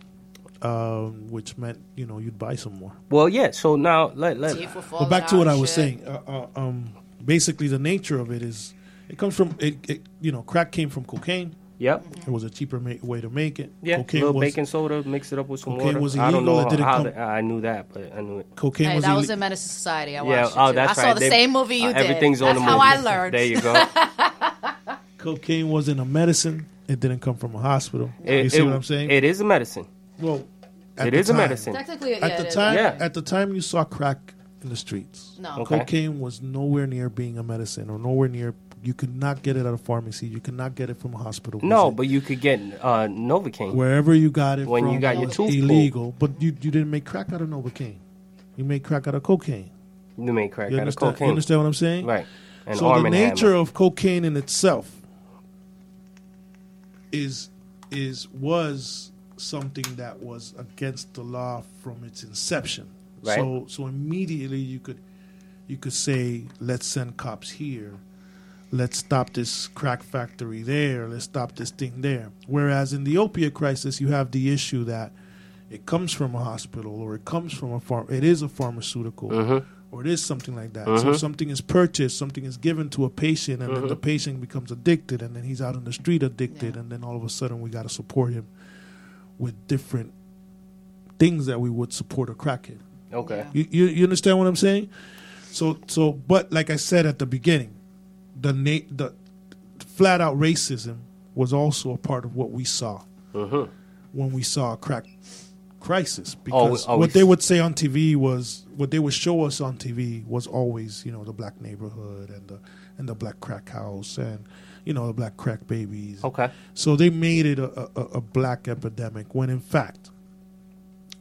um, which meant you know you'd buy some more. Well, yeah. So now let let. Teeth But falling back to what out I was shit. saying. Uh, uh, um, basically, the nature of it is It comes from it, it. You know, crack came from cocaine. Yep. It was a cheaper ma- way to make it. Yeah. cocaine little was baking soda, mix it up with some cocaine water. was I don't know it didn't how come- the- I knew that, but I knew it. cocaine Hey, was, that was in Menace Society. I watched Yeah, it oh, too. that's I saw right. the They- same movie you uh, did. Everything's that's on the how movie. I learned. There you go. cocaine wasn't a medicine. It didn't come from a hospital. It- you see it- what I'm saying? It is a medicine. Well, at It the is a medicine. Technically, yeah, At the it is. time, Yeah. at the time you saw crack in the streets. No. Okay. Cocaine was nowhere near being a medicine, or nowhere near. You could not get it at a pharmacy. You could not get it from a hospital. No, visit. but you could get uh, Novocaine. wherever you got it When from you got your was tooth pulled. illegal. But you you didn't make crack out of novocaine. You made crack out of cocaine. You made crack You out of cocaine. You understand what I'm saying? Right. And so the nature Hammer. of cocaine in itself is is was something that was against the law from its inception. Right. So so immediately you could you could say let's send cops here. Let's stop this crack factory there. Let's stop this thing there. Whereas in the opiate crisis, you have the issue that it comes from a hospital or it comes from a farm. It is a pharmaceutical Mm-hmm. or it is something like that. So something is purchased, something is given to a patient, and then the patient becomes addicted, and then he's out on the street addicted, Yeah. and then all of a sudden we got to support him with different things that we would support a crackhead. Okay. You, you you understand what I'm saying? So so, but like I said at the beginning, the na- the flat out racism was also a part of what we saw Mm-hmm. when we saw a crack crisis Oh, because oh, we- what they would say on TV was what they would show us on TV was always you know the black neighborhood and the and the black crack house and you know the black crack babies. Okay. So they made it a, a, a black epidemic when in fact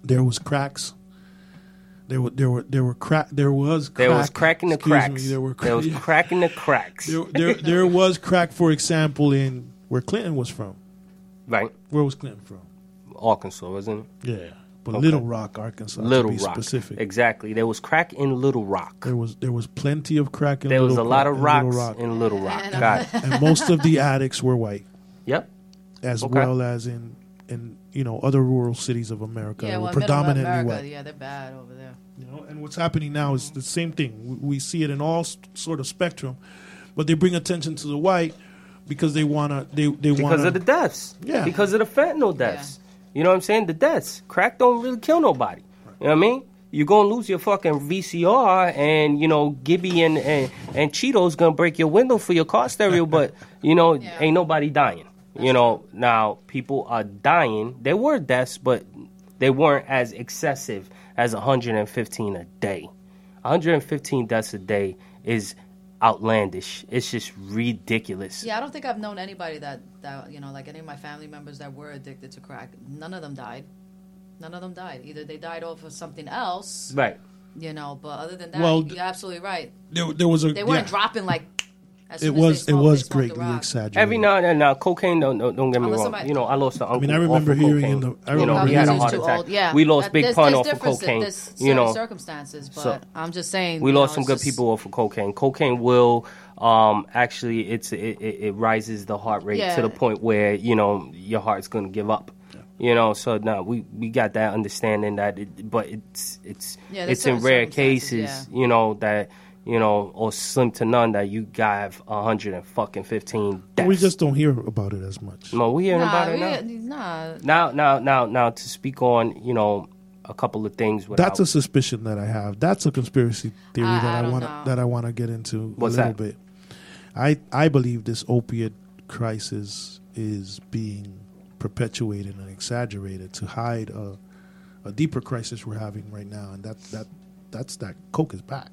there was cracks. There were there were there were crack there was crack, There was crack in the cracks. Me, there were there was yeah. crack in the cracks. there, there there was crack for example in where Clinton was from. right. Where was Clinton from? Arkansas, wasn't it? Yeah, but Okay. Little Rock, Arkansas. Little to be Rock. specific. Exactly. There was crack in Little Rock. There was there was plenty of crack in Little Rock. There was a lot Crack- of in rocks Little Rock, in Little Rock. And, uh, Got it. and most of the addicts were white, Yep. as Okay. well as in in you know other rural cities of America. Yeah, were well, middle predominantly America, white. yeah, they're bad over there. You know, and what's happening now is the same thing. We, we see it in all sort of spectrum, but they bring attention to the white because they wanna they they Because wanna of the deaths. Yeah. Because of the fentanyl deaths. You know what I'm saying? The deaths. Crack don't really kill nobody. You know what I mean? You're gonna lose your fucking VCR, and you know Gibby and and, and Cheetos gonna break your window for your car stereo, but you know Yeah. ain't nobody dying. you know now people are dying. There were deaths, but they weren't as excessive as 115 a day. 115 deaths a day is outlandish. It's just ridiculous. Yeah, I don't think I've known anybody that that you know, like any of my family members that were addicted to crack. None of them died. None of them died. Either they died off of something else, Right. you know. But other than that, Well, you're absolutely right. there, there was a They weren't yeah. dropping like. As It was it was they smoked greatly exaggerated. Every now and then, now cocaine. Don't don't, don't get me Unless wrong. somebody- you know, I lost an uncle. I mean, I remember off of hearing cocaine. in the- I you know, remember he had a hearing- heart Too attack. old. Yeah, we lost That- Big there's- Pun there's off of differences- cocaine. There's You certain know, circumstances, but So- I'm just saying we you know, lost some it's good just- people off of cocaine. Cocaine will um actually it's it, it, it rises the heart rate Yeah. to the point where you know your heart's gonna give up. You know, so now we we got that understanding that, it, but it's it's Yeah, there's it's in certain rare circumstances, cases, yeah. you know that you know or slim to none that you have a hundred and fucking fifteen deaths. We just don't hear about it as much. no, we hearing Nah, about it we- now. nah. Now, now, now, now, to speak on, you know, a couple of things. Without, That's a suspicion that I have. That's a conspiracy theory I- that I I, want that I want to get into What's a little that? bit. I I believe this opiate crisis is being perpetuated and exaggerated to hide a, a deeper crisis we're having right now, and that that that's that coke is back.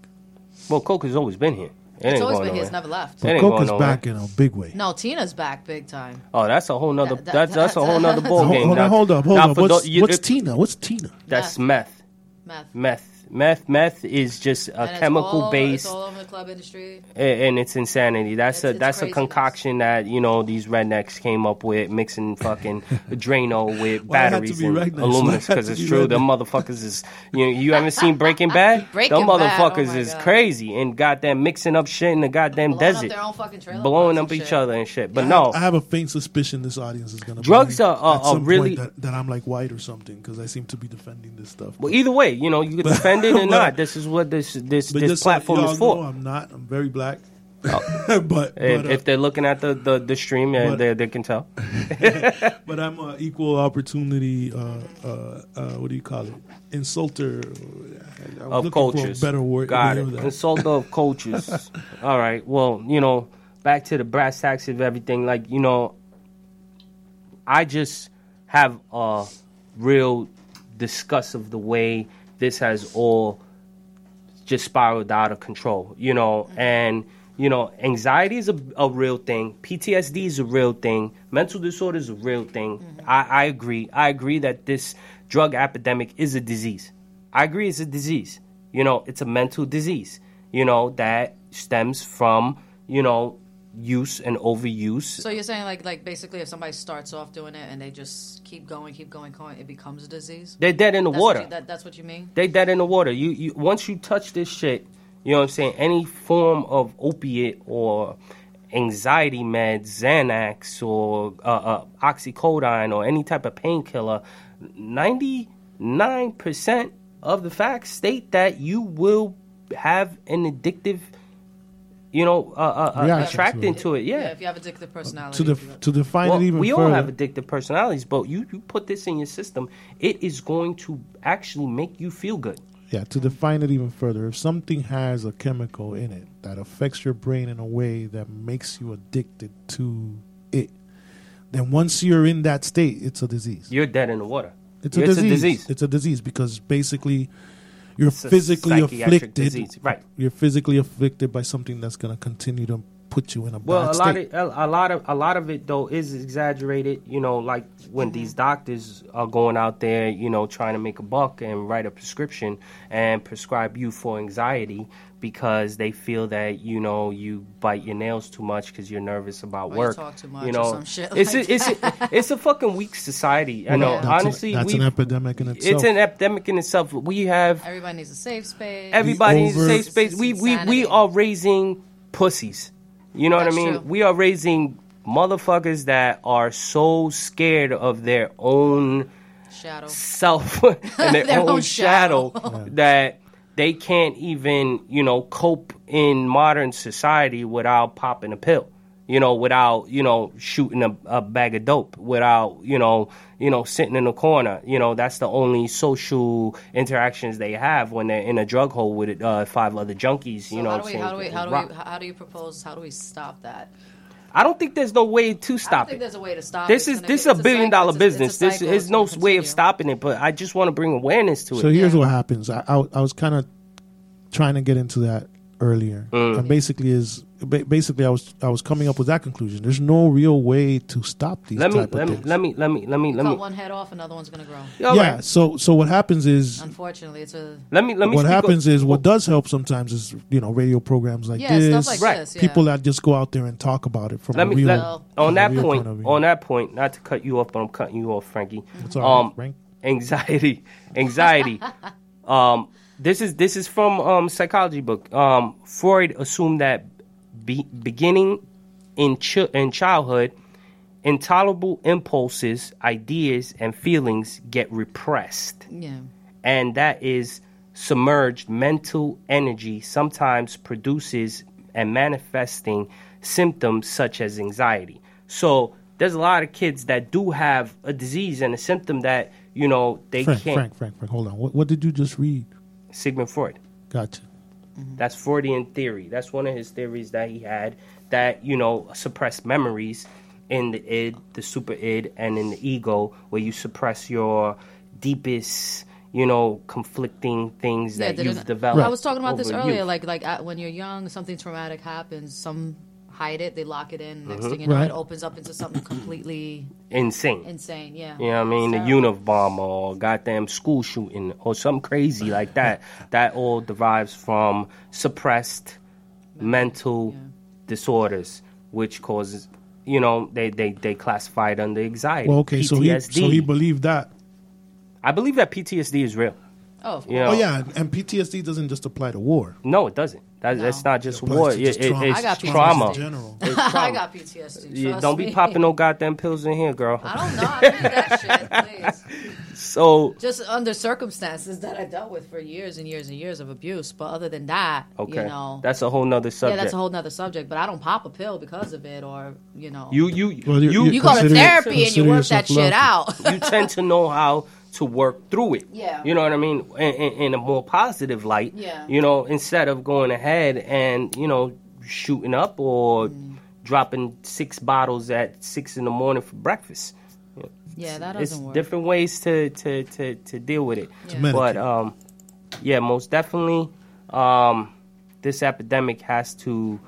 Well, coke has always been here. It It's always going been here. It's never left. But ain't coke is back in a big way. No, Tina's back big time. Oh, that's a whole nother. That- that- that's that's a whole nother ball Hold, game. hold Now- on, hold up, hold now up. What's, tho- you- what's it- Tina? What's Tina? That's Meth. meth. Meth. Meth. Meth. Meth is just a And it's chemical all- based. It's all over the club industry. And it's insanity. That's It's- a it's that's a concoction that you know these rednecks came up with, mixing fucking Drano with Why it had to batteries and rednecks? Aluminum because it's be true. Them redneck? motherfuckers is you know, you haven't seen Breaking Bad. Breaking Them Bad, oh motherfuckers is God. crazy and goddamn mixing up shit in the goddamn Blowing desert, up their own fucking trailer blowing up each shit. other and shit. But I no, have, I have a faint suspicion this audience is going to Drugs are- are- at some are really- point that, that I'm like white or something because I seem to be defending this stuff. well, either way, you know, you can defend it or not. This is what this this but this so platform is for. know, I'm not. I'm very black. but but, If, uh, if they're looking at the, the, the stream, but- they, they can tell. but I'm an equal opportunity. Uh, uh, uh, what do you call it? Insulter. Of cultures. Better word. Got it. Insulter of cultures. All right. Well, you know, back to the brass tacks of everything. Like, you know, I just have a real disgust of the way this has all just spiraled out of control, you know, mm-hmm. and you know, anxiety is a, a real thing. PTSD is a real thing. Mental disorder is a real thing. Mm-hmm. I, I agree. I agree that this drug epidemic is a disease. I agree it's a disease. You know, it's a mental disease, you know, that stems from, you know, use and overuse. So you're saying like like basically if somebody starts off doing it and they just keep going, keep going, going, it becomes a disease. They're dead in the That's water. What you, that, that's what you mean. they dead in the water. You, you once you touch this shit, you know what I'm saying. Any form of opiate or anxiety meds, Xanax or uh, uh, oxycodone or any type of painkiller, ninety nine percent of the facts state that you will have an addictive, you know, uh, uh, uh, Reaction to it. to it. Yeah, Yeah. if you have addictive personality. to the if you have- to define Well, it even we further. all have addictive personalities, but you, you put this in your system, it is going to actually make you feel good. Yeah, to define it even further, if something has a chemical in it that affects your brain in a way that makes you addicted to it, then once you're in that state, it's a disease. You're dead in the water. It's a, It's disease. a disease. It's a disease because basically you're It's physically afflicted. disease, right. You're physically afflicted by something that's going to continue to put you in a Well, bad a lot state. of a, a lot of a lot of it though is exaggerated. You know, like when these mm-hmm. doctors are going out there, you know, trying to make a buck and write a prescription and prescribe you for anxiety because they feel that you know you bite your nails too much because you're nervous about Or you work. talk too much you or know, some shit it's like a, it's a, it's a fucking weak society. I know. Yeah. that's an- Honestly, that's we an epidemic in itself. it's an epidemic in itself. We have everybody needs a safe space. Everybody needs a safe space. We we we are raising pussies. You know That's what I mean? true. We are raising motherfuckers that are so scared of their own shadow. self and their, Their own, own shadow, shadow. that they can't even, you know, cope in modern society without popping a pill. You know, without you know shooting a, a bag of dope, without you know you know sitting in a corner. You know that's the only social interactions they have when they're in a drug hole with uh, five other junkies. So you know, how do we how do we how do we how do you propose how do we stop that? I don't think there's no way to I don't stop think it. there's a way to stop. It. This it. is this is a billion cycle. dollar It's a- it's a business. This is It's no gonna way of stopping it. But I just want to bring awareness to it. So here's Yeah. what happens. I, I, I was kind of trying to get into that earlier, Mm. and basically is basically I was I was coming up with that conclusion. There's no real way to stop these let me type let of me things. let me let me let me let Cut me. one head off, another one's gonna grow. All yeah. right. So so what happens is Unfortunately, it's a Let me let me. what happens up- is what does help sometimes is you know radio programs like Yeah, this, stuff like Right. this. Yeah. people that just go out there and talk about it from Let a me real, let, Well- on that real point. of. On that point, not to cut you off, but I'm cutting you off, Frankie. It's all right, um, Frank. anxiety, anxiety. um, this is this is from um psychology book. Um, Freud assumed that be, beginning in ch- in childhood, intolerable impulses, ideas, and feelings get repressed yeah. and that is submerged mental energy sometimes produces and manifesting symptoms such as anxiety. So there's a lot of kids that do have a disease and a symptom that you know they Frank, can't. Frank, Frank, Frank. Hold on. What, what did you just read? Sigmund Freud. Gotcha. That's Freudian theory. That's one of his theories that he had that, you know, suppressed memories in the id, the super id, and in the ego, where you suppress your deepest, you know, conflicting things that you've didn't- developed. I was talking about this earlier. youth. Like like uh, when you're young, something traumatic happens. Some hide it, they lock it in. Next mm-hmm. thing you know, Right. it opens up into something completely insane. insane. Yeah. You know what I mean? The It's terrible. Unabomber or goddamn school shooting or something crazy like that. That all derives from suppressed mental yeah. disorders, which causes, you know, they, they, they classify it under anxiety. Well, okay. So he so he believed that. I believe that PTSD is real. Oh, of course. You know? Oh yeah, and PTSD doesn't just apply to war. No, it doesn't. That, No. That's not just It war. to It, just it- trauma. it's I got trauma. in general. It's I got PTSD. Yeah, don't be popping no goddamn pills in here, girl. I don't know. I need that shit, please. So just under circumstances that I dealt with for years and years and years of abuse. But other than that, okay, you know, that's a whole nother subject. yeah, subject. that's a whole nother subject. But I don't pop a pill because of it, or you know, you you Well, you- you you go to therapy and you work that yourself shit out. you tend to know how to work through it. Yeah. You know what I mean? In, in, in a more positive light. Yeah. You know, instead of going ahead and, you know, shooting up or Mm. dropping six bottles at six in the morning for breakfast. yeah, that It's doesn't work. different ways to, to, to, to deal with it. Yeah. But um, yeah, most definitely, um, this epidemic has to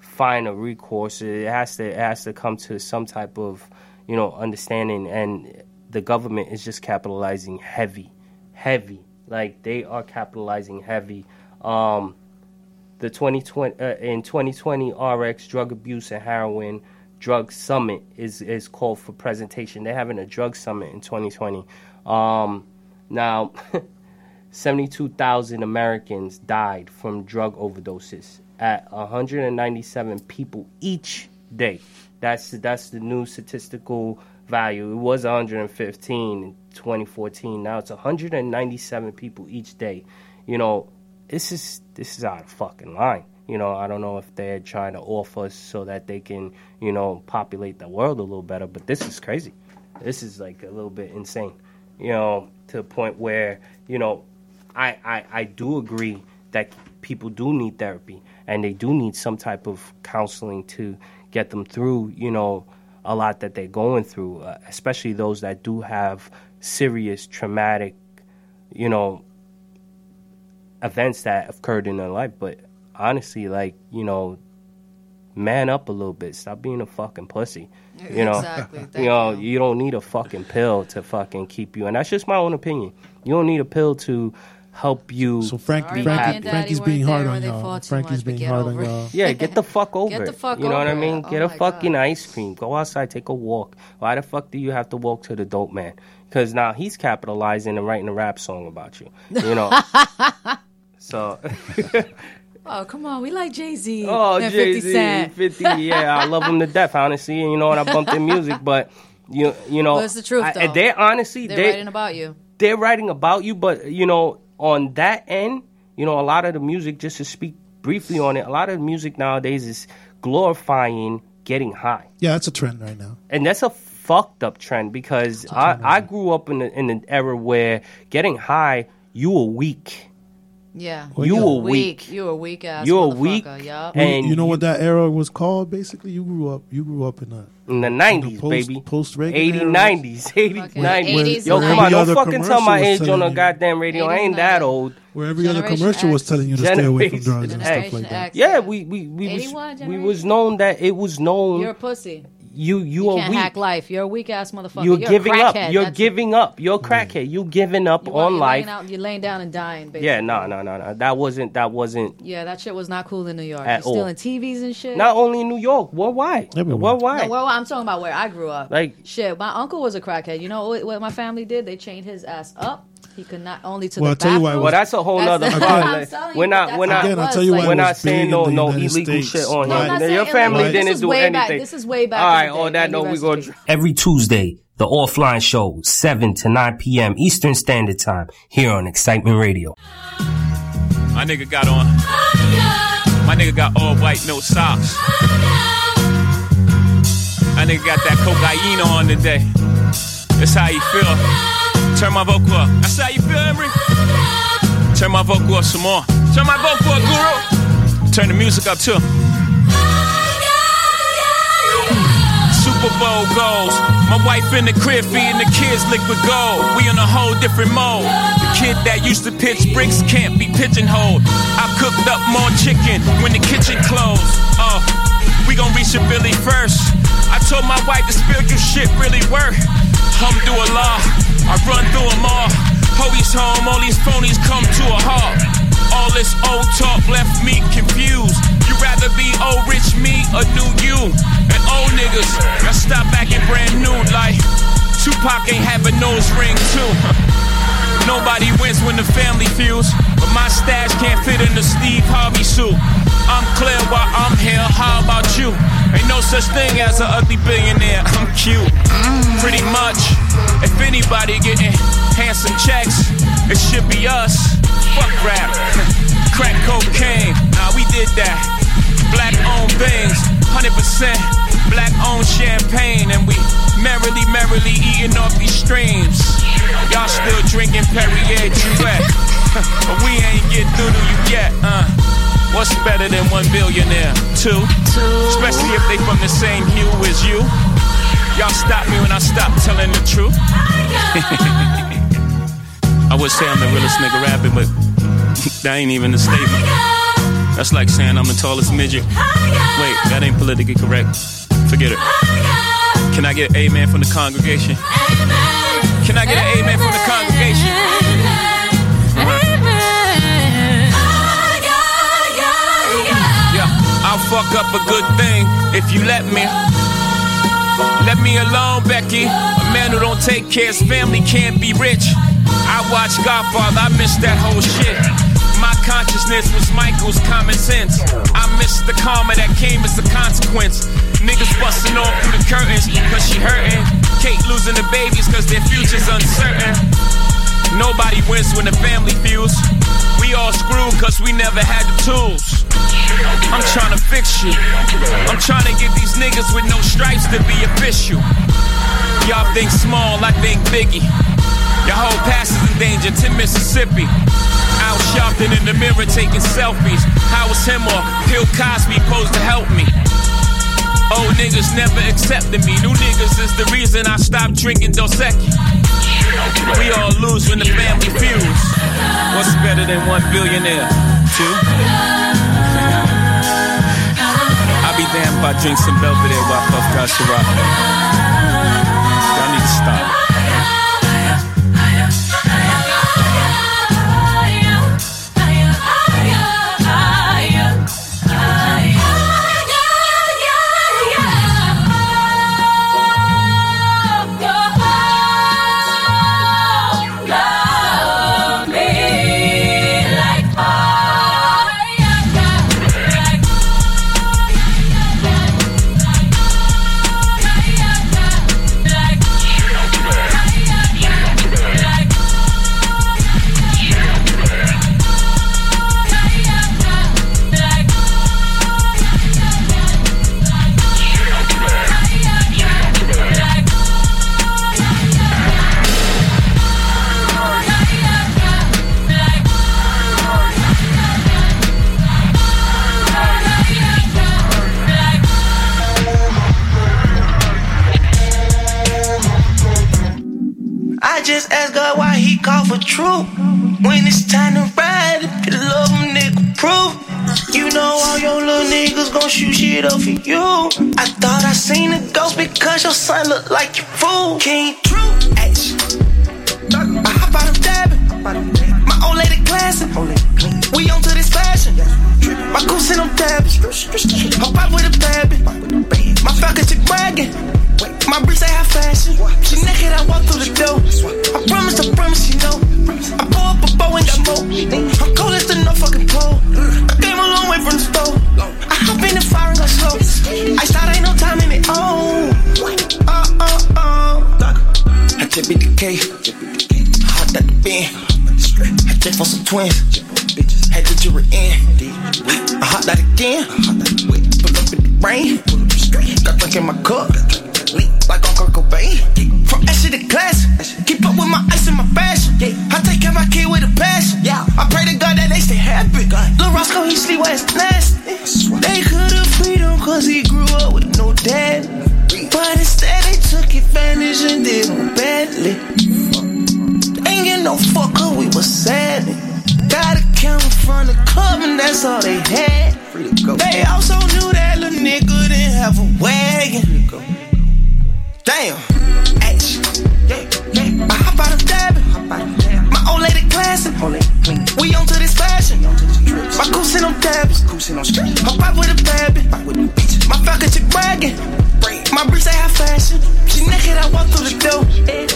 find a recourse. It has to it has to come to some type of you know understanding, and the government is just capitalizing heavy, heavy. Like they are capitalizing heavy. Um, the 2020 uh, in 2020 RX drug abuse and heroin drug summit is is called for presentation. They're having a drug summit in 2020. Um, now, 72,000 Americans died from drug overdoses at 197 people each day. That's that's the new statistical value. It was 115 in 2014. Now it's 197 people each day. You know, this is this is out of fucking line. You know, I don't know if they're trying to offer us so that they can, you know, populate the world a little better, but this is crazy. This is like a little bit insane. You know, to the point where, you know, I, I, I do agree that people do need therapy and they do need some type of counseling to get them through, you know, a lot that they're going through, uh, especially those that do have serious traumatic, you know, events that occurred in their life. But honestly, like, you know, man up a little bit. Stop being a fucking pussy. You know, Exactly. You know, you. you don't need a fucking pill to fucking keep you. And that's just my own opinion. You don't need a pill to help you. So Frank, Sorry, Frankie, Mommy Frankie's being hard on y'all. fought Frankie's being hard on y'all. yeah, get the fuck over the it. fuck you know what I mean? it. Oh Get a fucking God. ice cream. Go outside, take a walk. Why the fuck do you have to walk to the dope man? Because now he's capitalizing and writing a rap song about you. You know. so. Oh come on, we like Jay Z. Oh, Jay 50 Z, Cent. fifty. Yeah, I love him to death. Honestly, and you know, and I bumped their music, but you, you know, Well, it's the truth, I- though. they honestly, They're they, writing about you. they're writing about you, but you know, on that end, you know, a lot of the music, just to speak briefly on it, a lot of the music nowadays is glorifying getting high, Yeah, that's a trend right now. and that's a fucked up trend because I, I grew up in the, in an era where getting high, you were weak. Yeah. You You're were weak. You were weak ass. You were weak, Yup. and you know what that era was called? Basically, you grew up. You grew up in a in the nineties, post- baby, post-Reagan 80, era. 90s, 80, Fucking 90s. 80s, Yo, come on, Every don't fucking tell my age on the telling you. goddamn radio. I ain't that old. where every other Generation commercial was X. telling you to stay away from Generation drugs and X. stuff like that. X. Yeah, we we we 81 was we was known that it was known You're a pussy. You you, You are can't weak. hack life. You're a weak ass motherfucker. You're You're, giving up. You're That's- giving up. You're a mm. crackhead. You giving up you on you're life. Laying out, you're laying down and dying. Basically. Yeah, no, no, no, no. That wasn't that wasn't Yeah, that shit was not cool in New York. At You're all. stealing TVs and shit. not only in New York, worldwide. Everywhere. Worldwide. No, well, I'm talking about where I grew up. Like- shit, my uncle was a crackhead. You know what, what my family did? They chained his ass up. He could not only to Well, the I'll tell you why it bathroom. well, that's a whole That's nother problem. I'm Like, we're not we're not Again, I'll tell you why we're not saying no no illegal States. shit on No, I'm here. not Your family everybody. didn't this is do way anything. Back, this is way back. All in right, the on that Any note, we rest go. in. Every Tuesday, the offline show, 7 to 9 p.m. Eastern Standard Time, here on Excitement Radio. My nigga got on. My nigga got all white, no socks. My nigga got that cocaine on today. That's how you feel. Turn my vocal up. That's how you feel, Emery? Turn my vocal up some more. Turn my vocal up, Guru. Turn the music up too. Super Bowl goals. My wife in the crib feeding the kids liquid gold. We in a whole different mode. The kid that used to pitch bricks can't be pigeonholed. I cooked up more chicken when the kitchen closed. Oh, we gon' reach a Billy first. I told my wife the spiritual shit really work. Alhamdulillah, I run through them all. Hovi's home, all these phonies come to a halt. All this old talk left me confused. You'd rather be old rich me or new you? And old niggas, y'all stop acting brand new like Tupac ain't have a nose ring too. Nobody wins when the family but my stash can't fit in the Steve Harvey suit. I'm clear while I'm here, how about you? Ain't no such thing as an ugly billionaire, I'm cute. Pretty much. If anybody getting handsome checks. It should be us. Fuck rap. Crack cocaine. Nah, we did that. Black owned things. 100% black owned champagne. And we merrily, merrily eating off these streams. Y'all still drinking Perrier Jouet. but we ain't get through to you yet, uh. What's better than one billionaire? Two. Two. Especially if they from the same hue as you. Y'all stop me when I stop telling the truth. I would say I'm the realest nigga rapping, but that ain't even a statement. That's like saying I'm the tallest midget. Wait, that ain't politically correct. Forget it. Can I get an amen from the congregation? Can I get an amen from the congregation? Uh-huh. Yeah, I'll fuck up a good thing if you let me. Let me alone, Becky. A man who don't take care of his family can't be rich. I watch Godfather, I miss that whole shit. My consciousness was Michael's common sense. I miss the karma that came as a consequence. Niggas busting off through the curtains cause she hurting. Kate losing the babies cause their future's uncertain. Nobody wins when the family feels. We all screwed cause we never had the tools. I'm trying to fix you. I'm trying to get these niggas with no stripes to be official. Y'all think small, I think biggie. Your whole past is in danger to Mississippi. Out shopping in the mirror taking selfies. How was him or Bill Cosby supposed to help me? Old niggas never accepted me. New niggas is the reason I stopped drinking Dos. We all lose when the family feuds. What's better than one billionaire? Two. I'll be damned if I drink some Belvedere while I puff. Y'all need to stop. Gon' shoot shit up for you. I thought I seen a ghost because your son look like your fool. King True, H. I hop out of dabbing. My old lady classing. We on to this fashion. My goose in them tabs. Hop out with a baby. My falcon chick bragging. My bricks say high fashion. She naked, I walk through the door. I promise, I promise you know. I pull up a bow and got more. I'm cold as the no fucking pole. I came a from the store. I hop in the fire and go slow. I start ain't no time in it. Oh, uh, uh, uh. I tip it the K. Hopped at the bin. I checked for some twins. Had the jury in. I hopped out again. Pull up in the rain. Got drink in my cup. Like on Kurt Cobain. To class. Keep up with my ice and my fashion. I take care of my kid with a passion. I pray to God that they stay happy. Lil Roscoe, he sleep where it's nasty. They could've freed him cause he grew up with no dad. But instead they took advantage and did him badly. Ain't get no fuck cause we was sad. Got a camera from the club and that's all they had. They also knew that little nigga didn't have a wagon. Damn. H. I hop out of dabbing. My old lady classing. We on to this fashion. My goose in them tabs. Hop out with a baby. My falcon chick bragging. My bricks say high fashion. She naked, I walk through the door.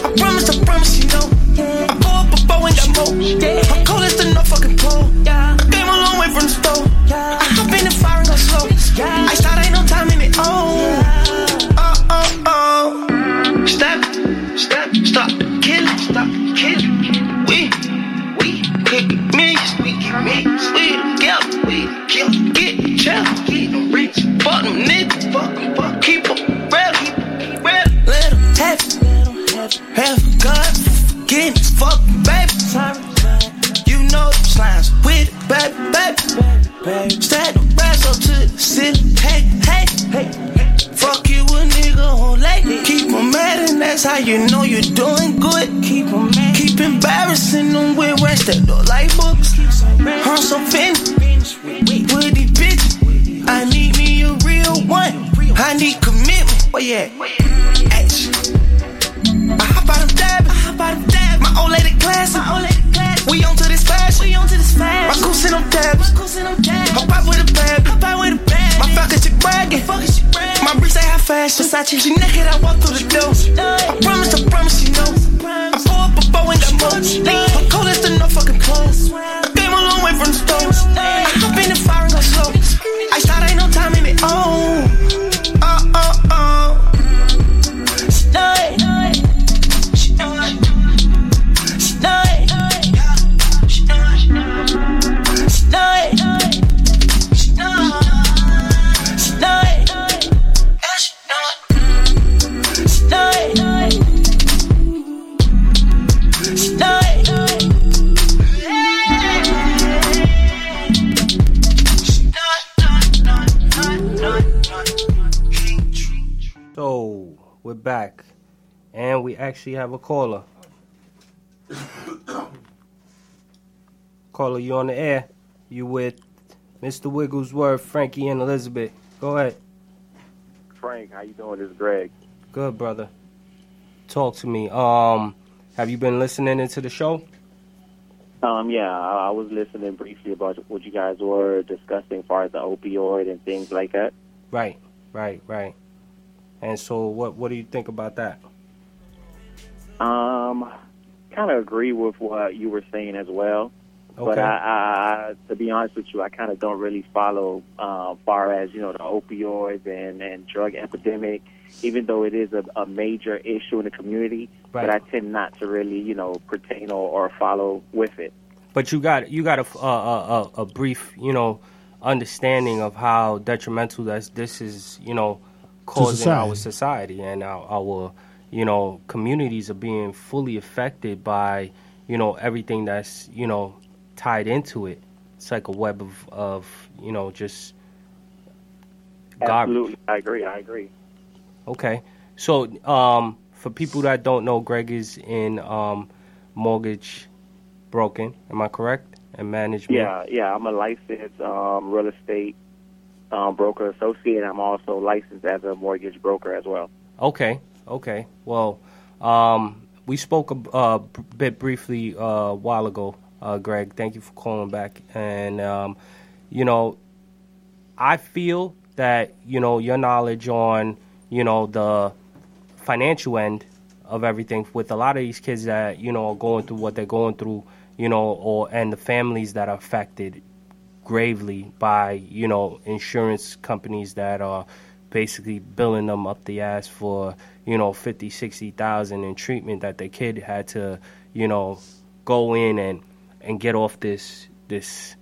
I promise, I promise you know. I pull up a bow and got more. I'm cold as the no fucking pole. I came a long way from the store. I hop in the fire and go slow. I start ain't no time in it. Oh, Fuck them niggas, fuck them, fuck keep them real, keep them real. Let them have it, have it, God forgiveness, fuck them, baby. You know them slimes with it, baby, baby. Stack the racks up to the ceiling, hey, hey, hey. Fuck you a nigga on late. Keep them mad and that's how you know you're doing good. Keep them mad. Keep embarrassing them with rest that door life books. I'm so finished with these bitches. I need me a one. I need commitment. Where you at? Action. I hop out of dabbing. My old lady classy. We on to this fashion. We on to this fashion. My cool sit on tabs. Hop out with a bag. Hop out with a bag. My falcon chick bragging. My bricks say high fashion. Versace. She naked. I walk through the door. I promise. I promise she knows. I pull up a bow and got much. My cold is the back, and we actually have a caller. caller, you on the air? You with Mr. Wigglesworth, Frankie, and Elizabeth? Go ahead. Frank, how you doing? This is Greg. Good, brother. Talk to me. Um, have you been listening into the show? Um, yeah, I, I was listening briefly about what you guys were discussing as far as the opioid and things like that. Right, right, right. And so, what what do you think about that? Um, kind of agree with what you were saying as well. But Okay. I, I, I, to be honest with you, I kind of don't really follow uh, far as you know the opioids and and drug epidemic, even though it is a, a major issue in the community. Right. But I tend not to really you know pertain or, or follow with it. But you got you got a a, a, a- a brief you know understanding of how detrimental that this is you know causing our society and our, our you know communities are being fully affected by you know everything that's you know tied into it. It's like a web of of you know just garbage. Absolutely, I agree. I agree. Okay. So, um, for people that don't know, Greg is in um, mortgage broken. Am I correct? And management. Yeah, yeah. I'm a licensed um, real estate um, broker associate. I'm also licensed as a mortgage broker as well. Okay. Okay. Well, um, we spoke a uh, bit briefly uh, a while ago, uh, Greg. Thank you for calling back. And um, you know, I feel that you know your knowledge on you know the financial end of everything with a lot of these kids that you know are going through what they're going through, you know, or and the families that are affected gravely by you know insurance companies that are basically billing them up the ass for you know 50 60,000 in treatment that the kid had to you know go in and and get off this this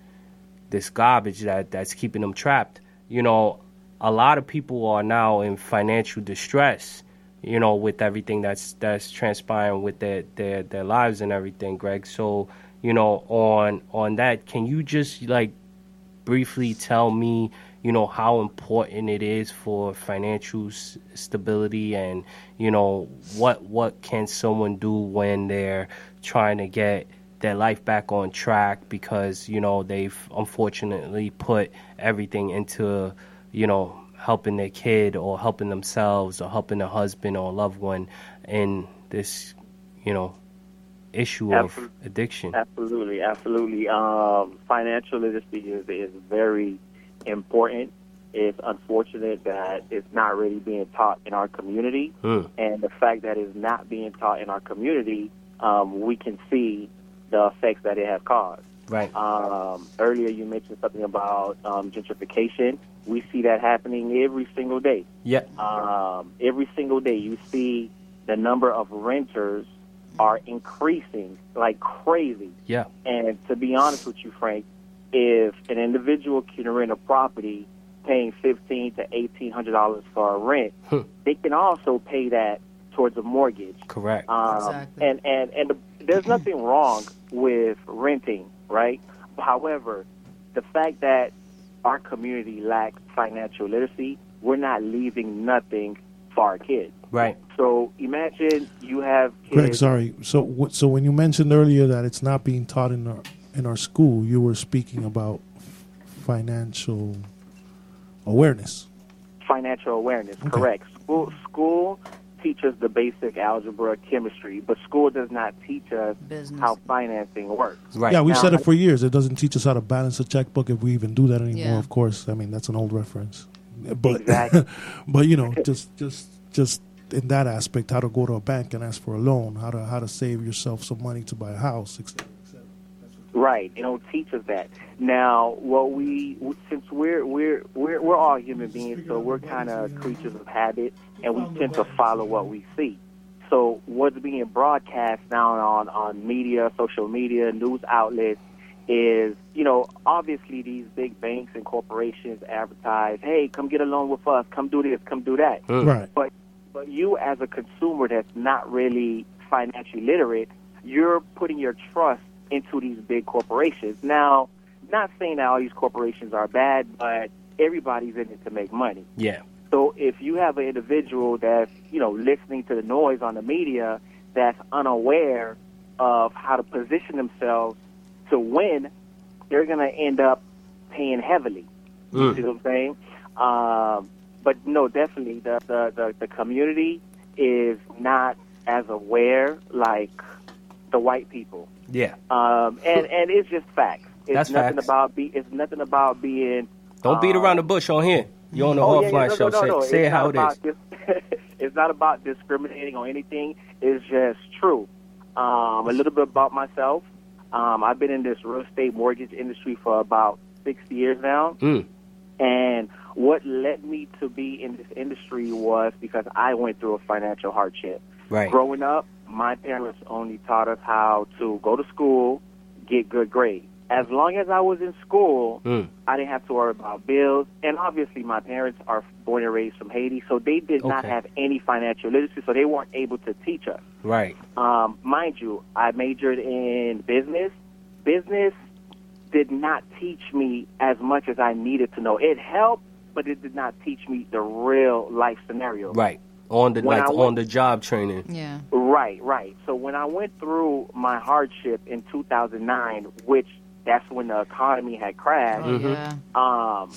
this garbage that that's keeping them trapped. You know a lot of people are now in financial distress you know with everything that's that's transpiring with their their their lives and everything Greg. So you know on on that can you just like briefly tell me, you know, how important it is for financial s- stability and, you know, what what can someone do when they're trying to get their life back on track because, you know, they've unfortunately put everything into, you know, helping their kid or helping themselves or helping a husband or a loved one in this, you know, issue of addiction. Absolutely, absolutely. Um, financial literacy is, is very important. It's unfortunate that it's not really being taught in our community, Mm. and the fact that it's not being taught in our community, um, we can see the effects that it has caused. Right. Um, earlier, you mentioned something about um, gentrification. We see that happening every single day. Yeah. Um, every single day, you see the number of renters are increasing like crazy. Yeah. And to be honest with you, Frank, if an individual can rent a property paying fifteen to eighteen hundred dollars for a rent, Hmm. they can also pay that towards a mortgage. Correct. Um, Exactly. And and and the, there's nothing wrong with renting, right? However, the fact that our community lacks financial literacy, we're not leaving nothing for our kids. Right. So imagine you have kids. Greg, sorry. So, so when you mentioned earlier that it's not being taught in our in our school, you were speaking about financial awareness. financial awareness. Okay. Correct. School school teaches the basic algebra, chemistry, but school does not teach us Business. how financing works. Right. Yeah, we've Now- said it for years. It doesn't teach us how to balance a checkbook if we even do that anymore. Yeah. Of course, I mean that's an old reference. But Exactly. but you know, just just just in that aspect, how to go to a bank and ask for a loan, how to how to save yourself some money to buy a house, etc. Right. They don't teach us that. Now, what we since we're we're we're we're all human beings, so we're kind of creatures of habit, and we tend to follow what we see. So, what's being broadcast now on on media, social media, news outlets is, you know, obviously these big banks and corporations advertise, "Hey, come get a loan with us. Come do this. Come do that." Hmm. Right. But but you as a consumer that's not really financially literate, you're putting your trust into these big corporations. Now, not saying that all these corporations are bad, but everybody's in it to make money. Yeah. So if you have an individual that's, you know, listening to the noise on the media that's unaware of how to position themselves to win, they're going to end up paying heavily. You see what I'm saying? Um, but no, definitely the, the, the, the community is not as aware like the white people. Yeah. Um, and, and it's just facts. It's That's nothing facts. about be it's nothing about being Don't beat um, around the bush on here. You're on the Oh, offline yeah, no, show. no, no. Say, say it how it is. dis- it's not about discriminating or anything. It's just true. Um, a little bit about myself. Um, I've been in this real estate mortgage industry for about six years now. Mm. And what led me to be in this industry was because I went through a financial hardship. Right. Growing up, my parents only taught us how to go to school, get good grades. As long as I was in school, Mm. I didn't have to worry about bills. And obviously, my parents are born and raised from Haiti, so they did not have any financial literacy, so they weren't able to teach us. Right. Um, mind you, I majored in business. Business did not teach me as much as I needed to know. It helped, but it did not teach me the real life scenario. Right. On the When like I on the job training. Yeah. Right, right. So when I went through my hardship in 2009, which that's when the economy had crashed, Oh, yeah. um,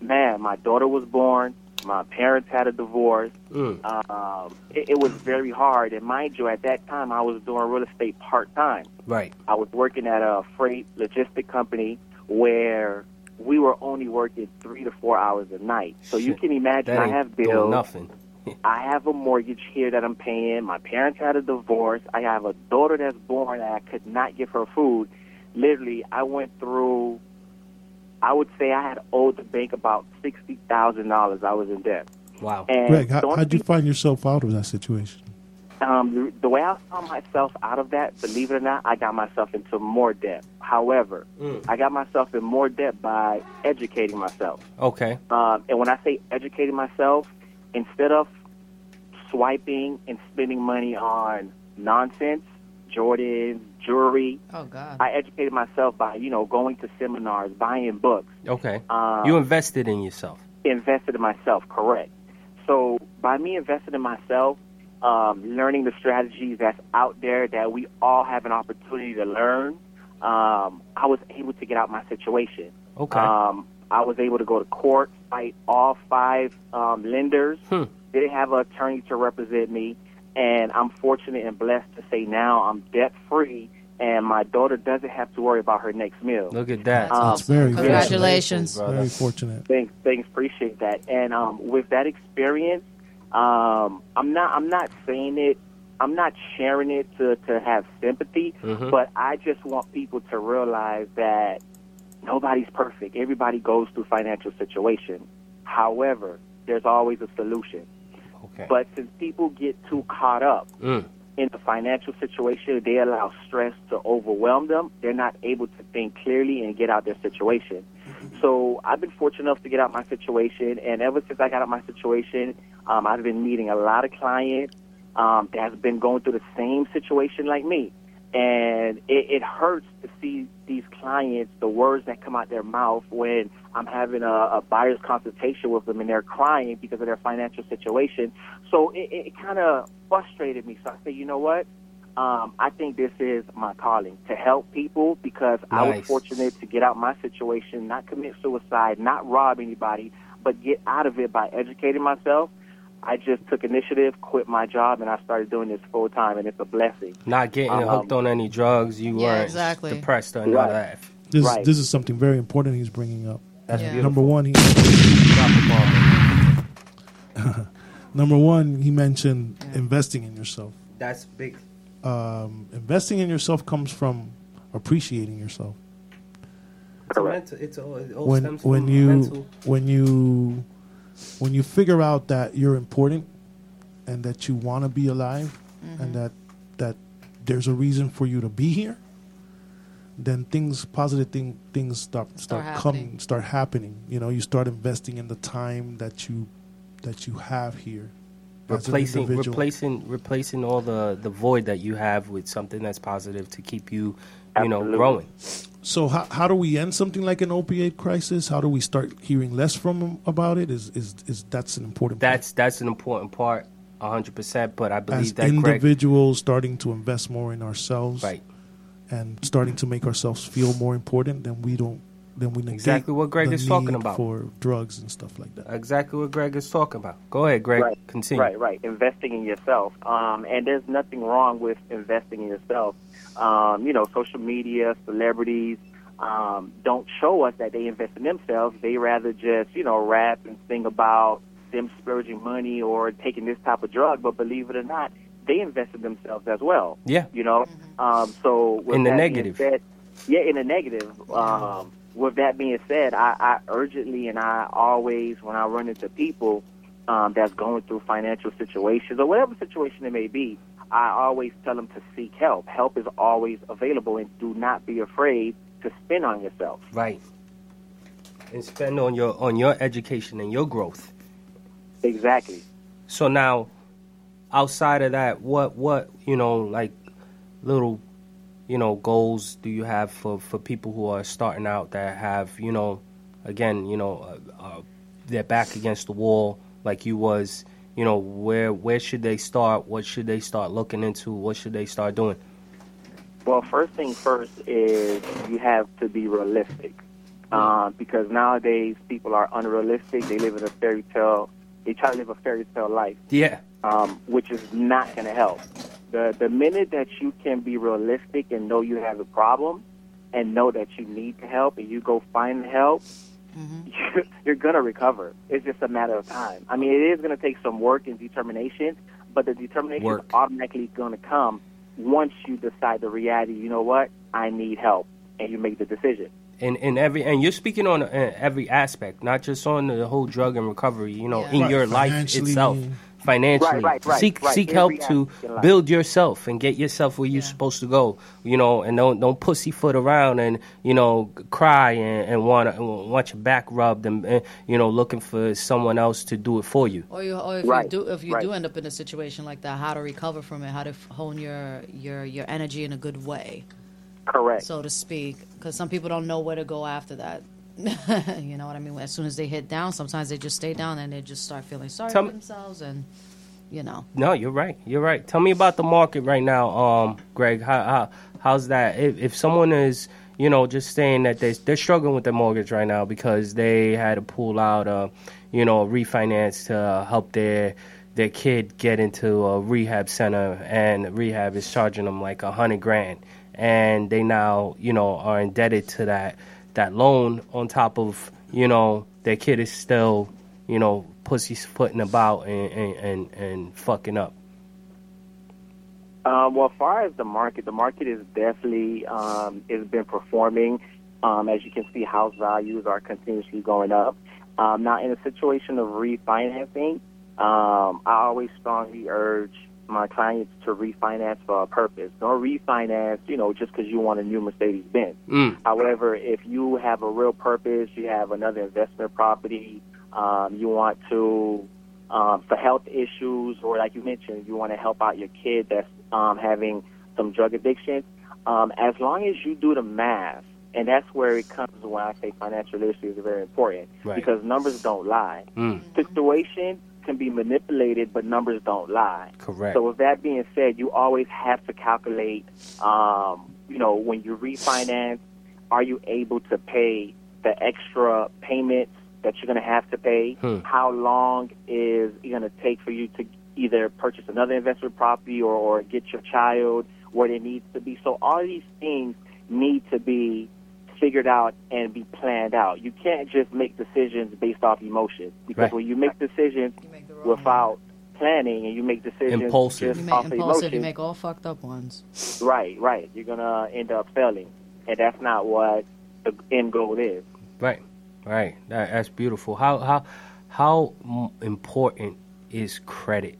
man, my daughter was born. My parents had a divorce. Mm. Um, it, it was very hard. And mind you, at that time, I was doing real estate part time. Right. I was working at a freight logistic company where we were only working three to four hours a night. So you can imagine I have bills. nothing. I have a mortgage here that I'm paying. My parents had a divorce. I have a daughter that's born and I could not give her food. Literally, I went through, I would say I had owed the bank about $60,000. I was in debt. Wow. And Greg, how, don't how'd you find yourself out of that situation? Um, the, the way I saw myself out of that, believe it or not, I got myself into more debt. However, Mm. I got myself in more debt by educating myself. Okay. Um, and when I say educating myself, instead of swiping and spending money on nonsense, Jordans, jewelry, Oh God. I educated myself by, you know, going to seminars, buying books, Okay. um, you invested in yourself. invested in myself, correct. So by me investing in myself, um, learning the strategies that's out there that we all have an opportunity to learn, um, I was able to get out my situation. Okay. Um, I was able to go to court, fight all five um, lenders. Hmm. Didn't have an attorney to represent me, and I'm fortunate and blessed to say now I'm debt free, and my daughter doesn't have to worry about her next meal. Look at that. Um, It's very Congratulations. brother. Very fortunate. Thanks, thanks, appreciate that. And um, with that experience, um, I'm not, I'm not saying it, I'm not sharing it to to have sympathy, Mhm. but I just want people to realize that nobody's perfect. Everybody goes through financial situation. However, there's always a solution. Okay. But since people get too caught up Mm. in the financial situation, they allow stress to overwhelm them. They're not able to think clearly and get out their situation. So I've been fortunate enough to get out my situation, and ever since I got out my situation, um, I've been meeting a lot of clients. um, that's been going through the same situation like me. And it, it hurts to see these clients, the words that come out their mouth when I'm having a, a buyer's consultation with them and they're crying because of their financial situation. So it, it kind of frustrated me. So I said, you know what? Um, I think this is my calling to help people because I was fortunate to get out my situation, not commit suicide, not rob anybody, but get out of it by educating myself. I just took initiative, quit my job, and I started doing this full time, and it's a blessing. Not getting Um, hooked on any drugs. You Yeah, weren't exactly. depressed or none Right. of that. This Right. this is something very important he's bringing up. That's Yeah. Number one, he Drop the bomb. number one he mentioned investing in yourself. That's big. Um, investing in yourself comes from appreciating yourself. It's a Correct. mental. It's all, it all when stems from when you mental. when you when you figure out that you're important and that you want to be alive and mm-hmm. that that there's a reason for you to be here then things positive thing, things start start, Start coming start happening. You know you start investing in the time that you that you have here replacing replacing replacing all the the void that you have with something that's positive to keep you you know growing So how, how do we end something like an opiate crisis? How do we start hearing less from them about it? Is is is that's an important part. that's that's an important part 100% but i as believe that greg individuals starting to invest more in ourselves right and starting to make ourselves feel more important then we don't then we negate Exactly what Greg is talking about. for drugs and stuff like that. exactly what greg is talking about go ahead greg Right. continue Right, right. Investing in yourself. Um, and there's nothing wrong with investing in yourself. Um, you know, social media, celebrities um, don't show us that they invest in themselves. They rather just, you know, rap and sing about them splurging money or taking this type of drug. But believe it or not, they invest in themselves as well. yeah You know, um, so In the negative. said- yeah, in the negative. Um, with that being said, I, I urgently and I always, when I run into people um, that's going through financial situations or whatever situation it may be, I always tell them to seek help. Help is always available, and do not be afraid to spend on yourself. right and spend on your on your education and your growth Exactly. So now, outside of that, what what you know like little you know goals do you have for for people who are starting out that have you know again you know uh, uh, they're back against the wall like you was you know where where should they start what should they start looking into what should they start doing Well, first thing first is you have to be realistic, uh, because nowadays people are unrealistic. They live in a fairy tale. They try to live a fairy tale life. yeah um, which is not going to help. The the minute that you can be realistic and know you have a problem, and know that you need the help, and you go find the help, you're, you're going to recover. It's just a matter of time. I mean, it is going to take some work and determination, but the determination Work. is automatically going to come once you decide the reality. You know what? I need help, and you make the decision. in in every and you're speaking on uh, every aspect not just on the whole drug and recovery you know Yeah. in Right, your life itself financially Right, right, right, seek right. seek help to aspect in life. build yourself and get yourself where you're Yeah. supposed to go you know and don't don't pussyfoot around and you know cry and, and want want your back rubbed and, and you know looking for someone else to do it for you Or you, or if Right, you do, if you right. do end up in a situation like that, how to recover from it, how to hone your your your energy in a good way, Correct. so to speak. Because some people don't know where to go after that. you know what I mean? As soon as they hit down, sometimes they just stay down and they just start feeling sorry Tell for me- themselves, and you know. No, you're right. You're right. Tell me about the market right now, um, Greg. How, how how's that? If, if someone is, you know, just saying that they they're struggling with their mortgage right now because they had to pull out a, you know, a refinance to help their their kid get into a rehab center, and rehab is charging them like a hundred grand, and they now, you know, are indebted to that that loan on top of, you know, their kid is still you know, pussyfooting about and, and, and, and fucking up. Um, well, as far as the market, the market is definitely um, has been performing. Um, as you can see, house values are continuously going up. Um, now, in a situation of refinancing, um, I always strongly urge my clients to refinance for a purpose. Don't refinance, you know, just because you want a new Mercedes Benz. Mm. However, if you have a real purpose, you have another investment property, um, you want to um, for health issues, or like you mentioned, you want to help out your kid that's um, having some drug addiction. Um, as long as you do the math, and that's where it comes when I say financial literacy is very important Right. because numbers don't lie. Mm. Situation can be manipulated, but numbers don't lie. Correct. So with that being said, you always have to calculate. Um, you know, when you refinance, are you able to pay the extra payments that you're going to have to pay? Hmm. How long is it going to take for you to either purchase another investment property or, or get your child where it needs to be? So all these things need to be figured out and be planned out. You can't just make decisions based off emotion because Right. when you make decisions You make the wrong without planning and you make decisions Impulsive. just You make off impulsive. emotion, You make all fucked up ones. right, right, you're gonna end up failing, and that's not what the end goal is. Right, right. That, that's beautiful. How how how important is credit?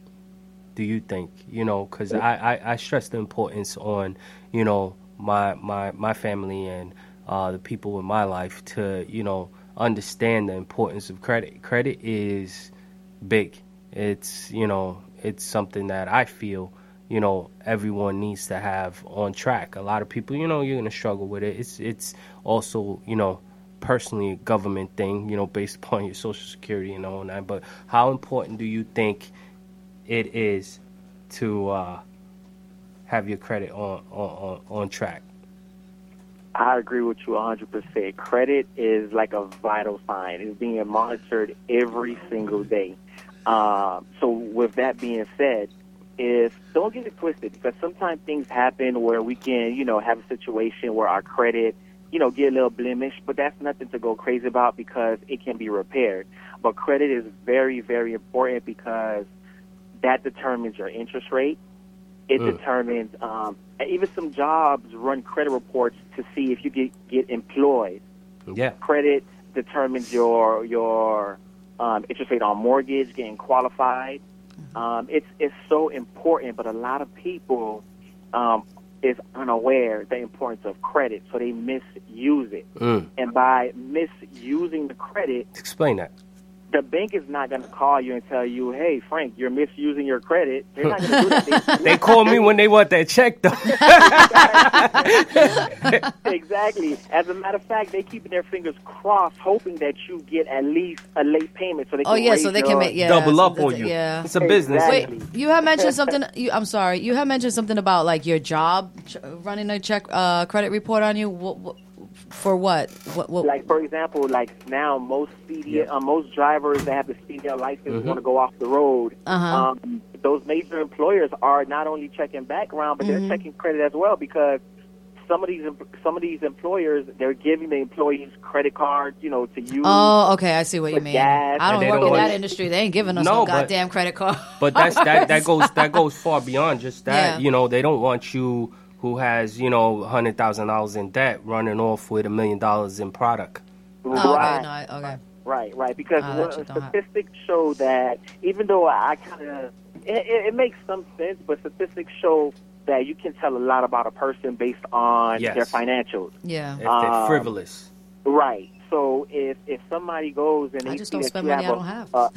Do you think you know? Because I, I I stress the importance on you know my my my family and uh, the people in my life to you know understand the importance of credit. Credit is big. It's you know it's something that I feel you know everyone needs to have on track. A lot of people you know you're gonna struggle with it. It's it's also you know personally a government thing you know based upon your social security and all that. But how important do you think it is to uh, have your credit on on on, on track? I agree with you 100%. Credit is like a vital sign. It's being monitored every single day. Uh, so, with that being said, if don't get it twisted because sometimes things happen where we can, you know, have a situation where our credit, you know, get a little blemish, but that's nothing to go crazy about because it can be repaired. But credit is very, very important because that determines your interest rate. It Mm. determines um, even some jobs run credit reports to see if you get get employed. Yeah, Credit determines your your um, interest rate on mortgage, getting qualified. Um, it's it's so important, but a lot of people um, is unaware the importance of credit, so they misuse it. mm. And by misusing the credit, explain that. The bank is not going to call you and tell you, "Hey, Frank, you're misusing your credit." They're not going to do that. They call me when they want that check though. exactly. As a matter of fact, they keeping their fingers crossed, hoping that you get at least a late payment, so they can Oh yeah, so they can make yeah Double up that's- on you. Yeah. It's a business. Exactly. Wait, you have mentioned something. You, I'm sorry. You have mentioned something about like your job ch- running a check uh, credit report on you. What, what, for what? What? what Like for example, like now most CDL, uh, most drivers that have the CDL license Mm-hmm. want to go off the road. Uh-huh. Um, those major employers are not only checking background, but Mm-hmm. they're checking credit as well because some of these some of these employers they're giving the employees credit cards, you know, to use. Oh, okay. I see what you mean. gas, I don't work don't in that want- industry. They ain't giving us No, no, but- goddamn credit card. But that's that that goes that goes far beyond just that. Yeah. You know, they don't want you who has you know hundred thousand dollars in debt running off with a million dollars in product. Oh, okay. Right. No, okay. Right, right. Because that what- shit statistics show that even though I kind of it, it, it makes some sense, but statistics show that you can tell a lot about a person based on Yes. their financials. Yeah. If they're Um, frivolous. Right. So if if somebody goes and I they just don't spend you money I a- don't have. Uh,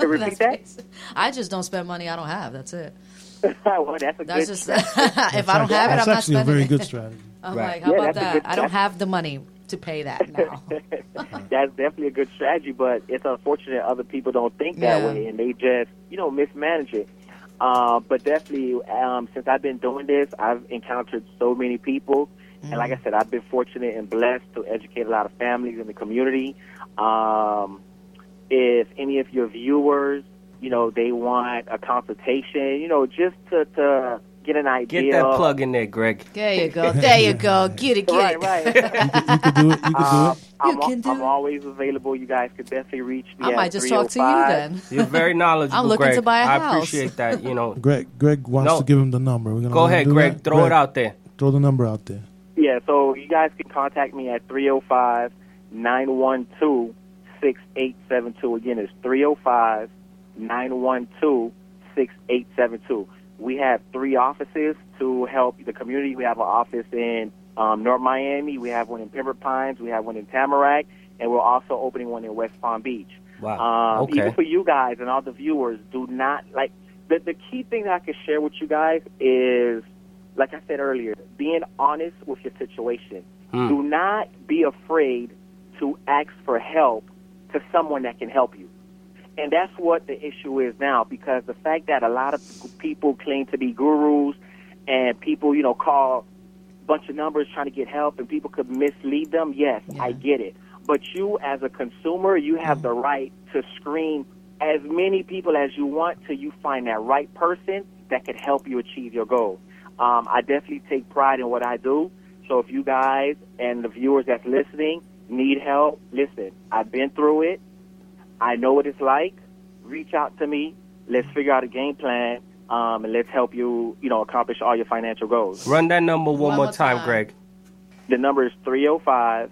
repeat That's that. basic. I just don't spend money I don't have. That's it. well, that's a That's good. just strategy. if I don't have it, I'm not actually a very good strategy. I'm Right. like, how Yeah, about that's a that? good I don't have the money to pay that now. that's definitely a good strategy, but it's unfortunate other people don't think that Yeah. way and they just, you know, mismanage it. Uh, but definitely, um, since I've been doing this, I've encountered so many people. And like I said, I've been fortunate and blessed to educate a lot of families in the community. Um, if any of your viewers, you know, they want a consultation, you know, just to, to get an idea. Get that plug in there, Greg. there you go. There you go. Get it, get Right, it. right. You could do it. You could do Um, it. I'm, You can do I'm it. always available. You guys could definitely reach me. I at might just talk to you then. You're very knowledgeable, I'm looking Greg. to buy a I house. I appreciate that. You know, Greg, Greg wants No. to give him the number. We're gonna go ahead, Greg. that? Throw it out there. Throw the number out there. Yeah, so you guys can contact me at 305 912 6872. Again, it's 305 912 6872. We have three offices to help the community. We have an office in um, North Miami, we have one in Pembroke Pines, we have one in Tamarac, and we're also opening one in West Palm Beach. Wow. Um, Okay. Even for you guys and all the viewers, do not like the the key thing that I can share with you guys is, like I said earlier, being honest with your situation. Hmm. Do not be afraid to ask for help to someone that can help you. And that's what the issue is now because the fact that a lot of people claim to be gurus and people, you know, call a bunch of numbers trying to get help and people could mislead them, yes, I get it. But you, as a consumer, you have the right to screen as many people as you want till you find that right person that could help you achieve your goal. Um, I definitely take pride in what I do. So if you guys and the viewers that's listening need help, listen, I've been through it. I know what it's like. Reach out to me. Let's figure out a game plan, um, and let's help you, you know, accomplish all your financial goals. Run that number one, One more more time, time. Greg. The number is 305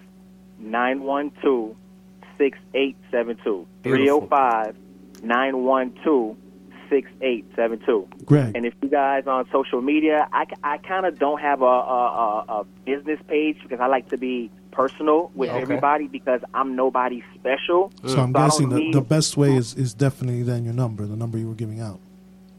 912 6872. 305 912 6872. Greg. And if you guys on social media, I, I kind of don't have a, a, a, a business page because I like to be personal with Okay. everybody because I'm nobody special. So I'm guessing the, need- the best way is, is definitely then your number, the number you were giving out.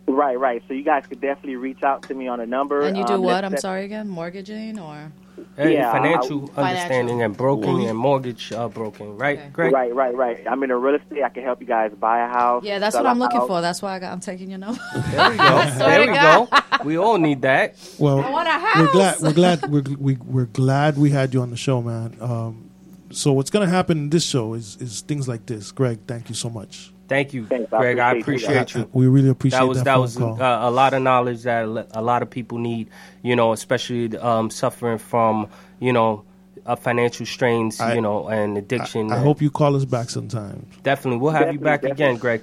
Right, right. So you guys could definitely reach out to me on a number. And you do Um, what? let's I'm set- sorry again. Mortgaging or Hey, Yeah, financial I- understanding and broking and mortgage uh, broking, right, Okay. Greg? Right, right, right. I'm in a real estate. I can help you guys buy a house. yeah, that's what I'm looking house. for. That's why I got, I'm taking your number. There we go. there we go. We all need that. Well, I want a we're glad we're glad we're, we, we're glad we had you on the show, man. Um, so what's gonna happen in this show is is things like this. Greg, thank you so much. Thank you, Thanks, Greg. I appreciate you appreciate you. We really appreciate that was that, that phone was call. uh, a lot of knowledge that a lot of people need. You know, especially um, suffering from you know uh, financial strains. I- you know, and addiction. I and hope you call us back sometime. definitely we'll have you back definitely. again, Greg.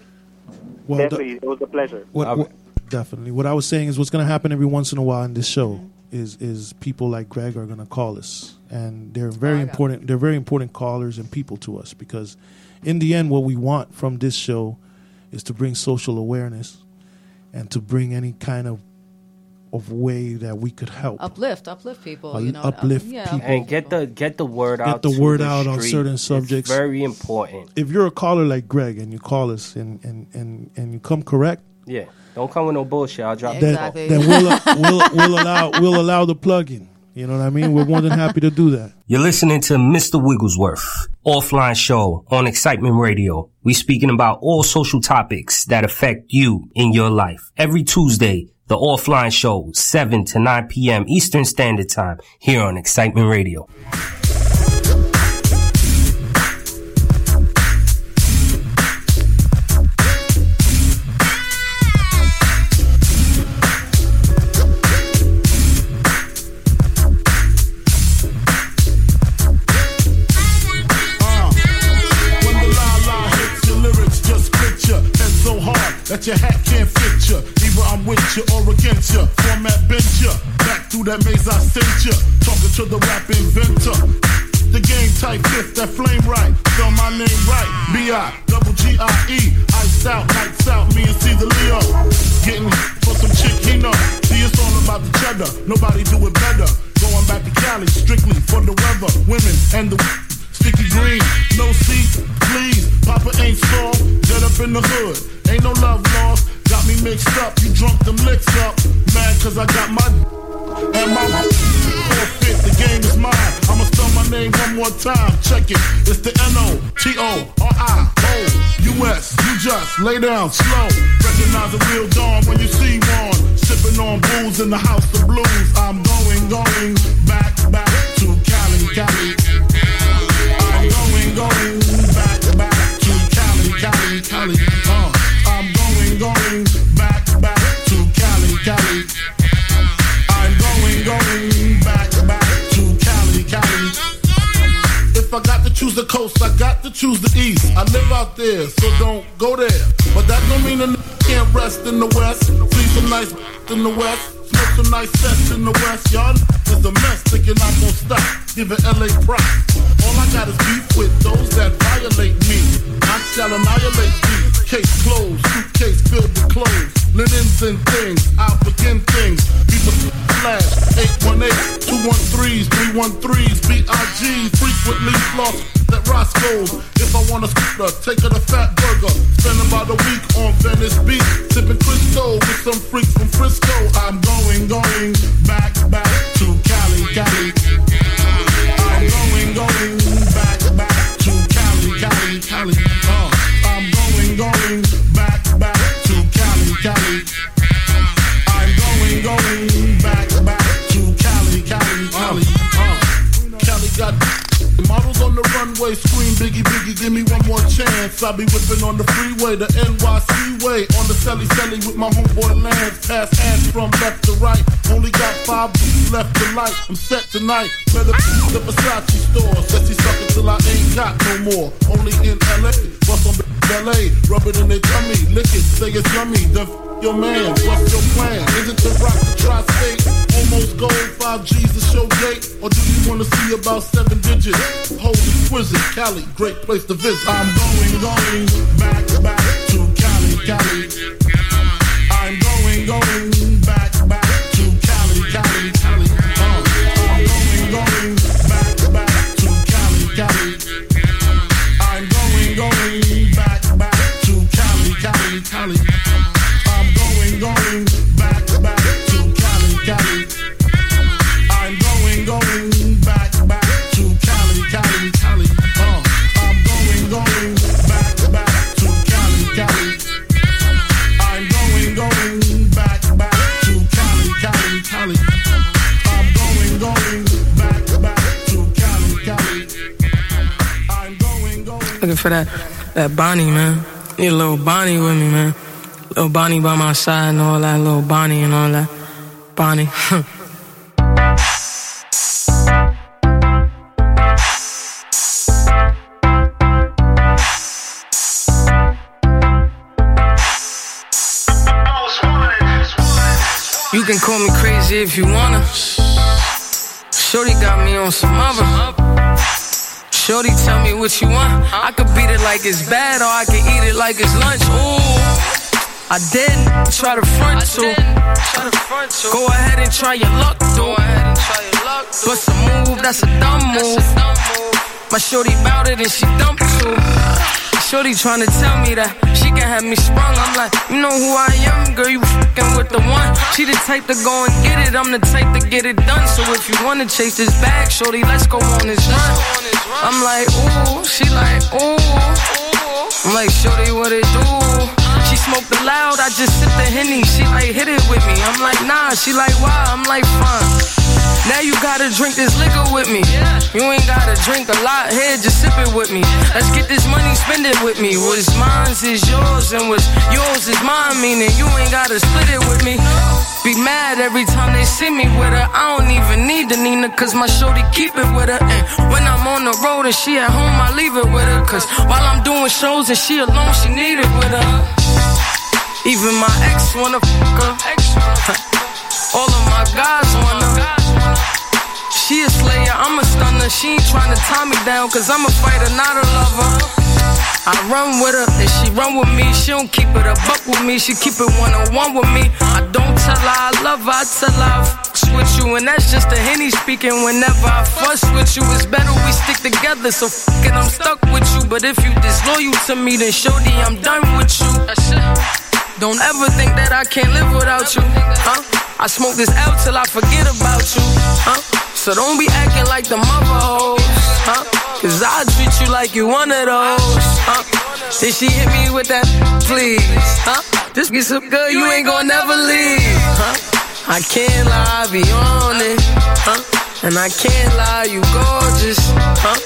Well, the- Definitely, it was a pleasure. What, All what- definitely. What I was saying is, what's going to happen every once in a while in this show is is people like Greg are going to call us, and they're very Oh, I got important. They're very important callers and people to us because, in the end, what we want from this show is to bring social awareness and to bring any kind of of way that we could help. uplift, uplift people. Uh, you know, uplift um, yeah, people. And get the get the word Get out. the word the out on street. certain It's subjects. very important. If you're a caller like Greg and you call us and and and, and you come correct, Yeah, don't come with no bullshit. I'll drop then, Exactly. then we'll, we'll we'll allow we'll allow the plug-in. You know what I mean? We're more than happy to do that. You're listening to Mr. Wigglesworth, offline show on Excitement Radio. We're speaking about all social topics that affect you in your life. Every Tuesday, the offline show, 7 to 9 p.m. Eastern Standard Time here on Excitement Radio. Your hat can't fit you. Either I'm with you or against you. Format bent you. Back through that maze I sent you. Talking to the rap inventor. The game type fifth, that flame right. Spell my name right. B.I. double G-I-E. Iced out, lights out, me and Caesar Leo. Getting for some chick he know. See, it's all about the cheddar. Nobody do it better. Going back to Cali, strictly for the weather, women, and the Sticky green, no seat, please. Papa ain't soft, dead up in the hood. Ain't no love lost. Got me mixed up, you drunk them licks up. Mad cause I got my and my forfeit. The game is mine. I'ma spell my name one more time. Check it. It's the N-O-T-O-R-I-O-U-S. You just lay down slow. Recognize a real dawn when you see one. Sipping on booze in the house of blues. I'm going, going back, back to Cali, Cali. I'm going, back, back to Cali, Cali, Cali. Uh, I'm going, going back, back to Cali, Cali. I'm going, going back, back to Cali, Cali. If I got to choose the coast, I got to choose the east. I live out there, so don't go there. But that don't mean n- can't rest in the west. See some nice in the west. Smoke some nice sets in the west. Y'all is a mess, thinking I'm gonna stop. Giving LA props. All I got is beef with those that violate me. I shall annihilate thee. Case closed, suitcase filled with clothes. Linens and things, I'll begin things. People flash, 818, 213s, 313s, BIG, frequently lost east at Roscoe's. If I want a scooter, take her to Fat Burger. Spend about a week on Venice Beach, sipping Crisco with some freaks from Frisco. I'm going, going back, back to Cali, Cali. I'm going, going back, back to Cali, Cali, Cali. Uh, I'm going, going back, back to Cali, Cali. I'm going, going back, back to Cali, Cali, Cali. Uh, Cali got models on the runway, scream Biggie, Biggie, give me one more chance. I'll be whipping on the freeway, the NYC way, on the Selly Selly with my homeboy Lance. Pass ass from left to right. Only got five beats left to light. I'm set tonight. Better the Versace store. Says he suck till I ain't got no more. Only in LA, bust on LA, rub it in their tummy, lick it, say it's yummy. The f- your man, what's your plan? Is it to rock the tri-state? Almost gold, five G's to show date? Or do you wanna see about seven digits? Hold exquisite, Cali, great place to visit. I'm going, going back, back to Cali, Cali. I'm going, going for that that Bonnie, man. Need a little Bonnie with me, man. Little Bonnie by my side and all that. Little Bonnie and all that. Bonnie. You can call me crazy if you wanna. Shorty got me on some other. Shorty, tell me what you want. I could beat it like it's bad, or I could eat it like it's lunch. Ooh, I didn't try to front to. Go ahead and try your luck, though. Bust a move, that's a dumb move. My shorty bout it and she dumped too. Shorty tryna tell me that she can have me sprung. I'm like, you know who I am, girl, you fucking with the one. She the type to go and get it, I'm the type to get it done. So if you wanna chase this bag, shorty, let's go on this run. I'm like, ooh, she like, ooh. I'm like, shorty, what it do? She smoked the loud, I just sip the henny. She like, hit it with me. I'm like, nah. She like, why? I'm like, fine. Now you gotta drink this liquor with me. You ain't gotta drink a lot here, just sip it with me. Let's get this money, spend it with me. What's mine's is yours, and what's yours is mine. Meaning you ain't gotta split it with me. Be mad every time they see me with her. I don't even need the Nina, cause my shorty keep it with her. And when I'm on the road and she at home, I leave it with her. Cause while I'm doing shows and she alone, she need it with her. Even my ex wanna fuck her. All of my guys wanna. She a slayer, I'm a stunner. She ain't tryna tie me down, cause I'm a fighter, not a lover. I run with her, and she run with me. She don't keep it a buck with me, she keep it one on one with me. I don't tell her I love her, I tell her I fucks with you. And that's just a henny speaking. Whenever I fuss with you, it's better we stick together. So fuck it, I'm stuck with you. But if you disloyal to me, then show shorty, I'm done with you. Don't ever think that I can't live without you, huh? I smoke this L till I forget about you, huh? So don't be acting like the mother hoes, huh? Cause I treat you like you one of those, huh? Then she hit me with that, please, huh? Just be so good, you ain't gonna never leave, huh? I can't lie, I be on it, huh? And I can't lie, you gorgeous, huh?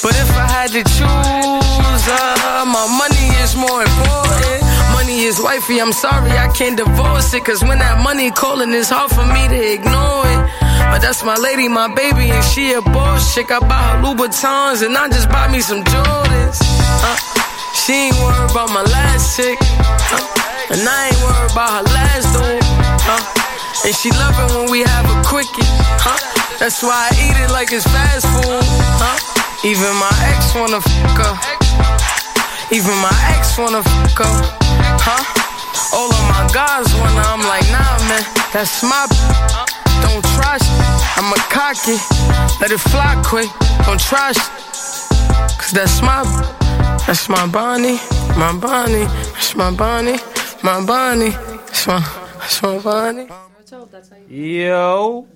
But if I had to choose, uh, my money is more important. Money is wifey, I'm sorry, I can't divorce it. Cause when that money calling, it's hard for me to ignore it. But that's my lady, my baby, and she a boss chick. I buy her Louboutins, and I just buy me some Jordans. Uh, she ain't worried about my last chick. Uh, and I ain't worried about her last dude. Uh, and she love it when we have a quickie. Huh? That's why I eat it like it's fast food. Huh? Even my ex wanna fuck her. Even my ex wanna fuck her. Huh? All of my guys wanna, I'm like, nah, man, that's my. Don't try shit. I'm a cocky. Let it fly quick. Don't try shit. Cause that's my, that's my Bonnie, my Bonnie, that's my Bonnie, my Bonnie, that's my, that's my Bonnie. Yo.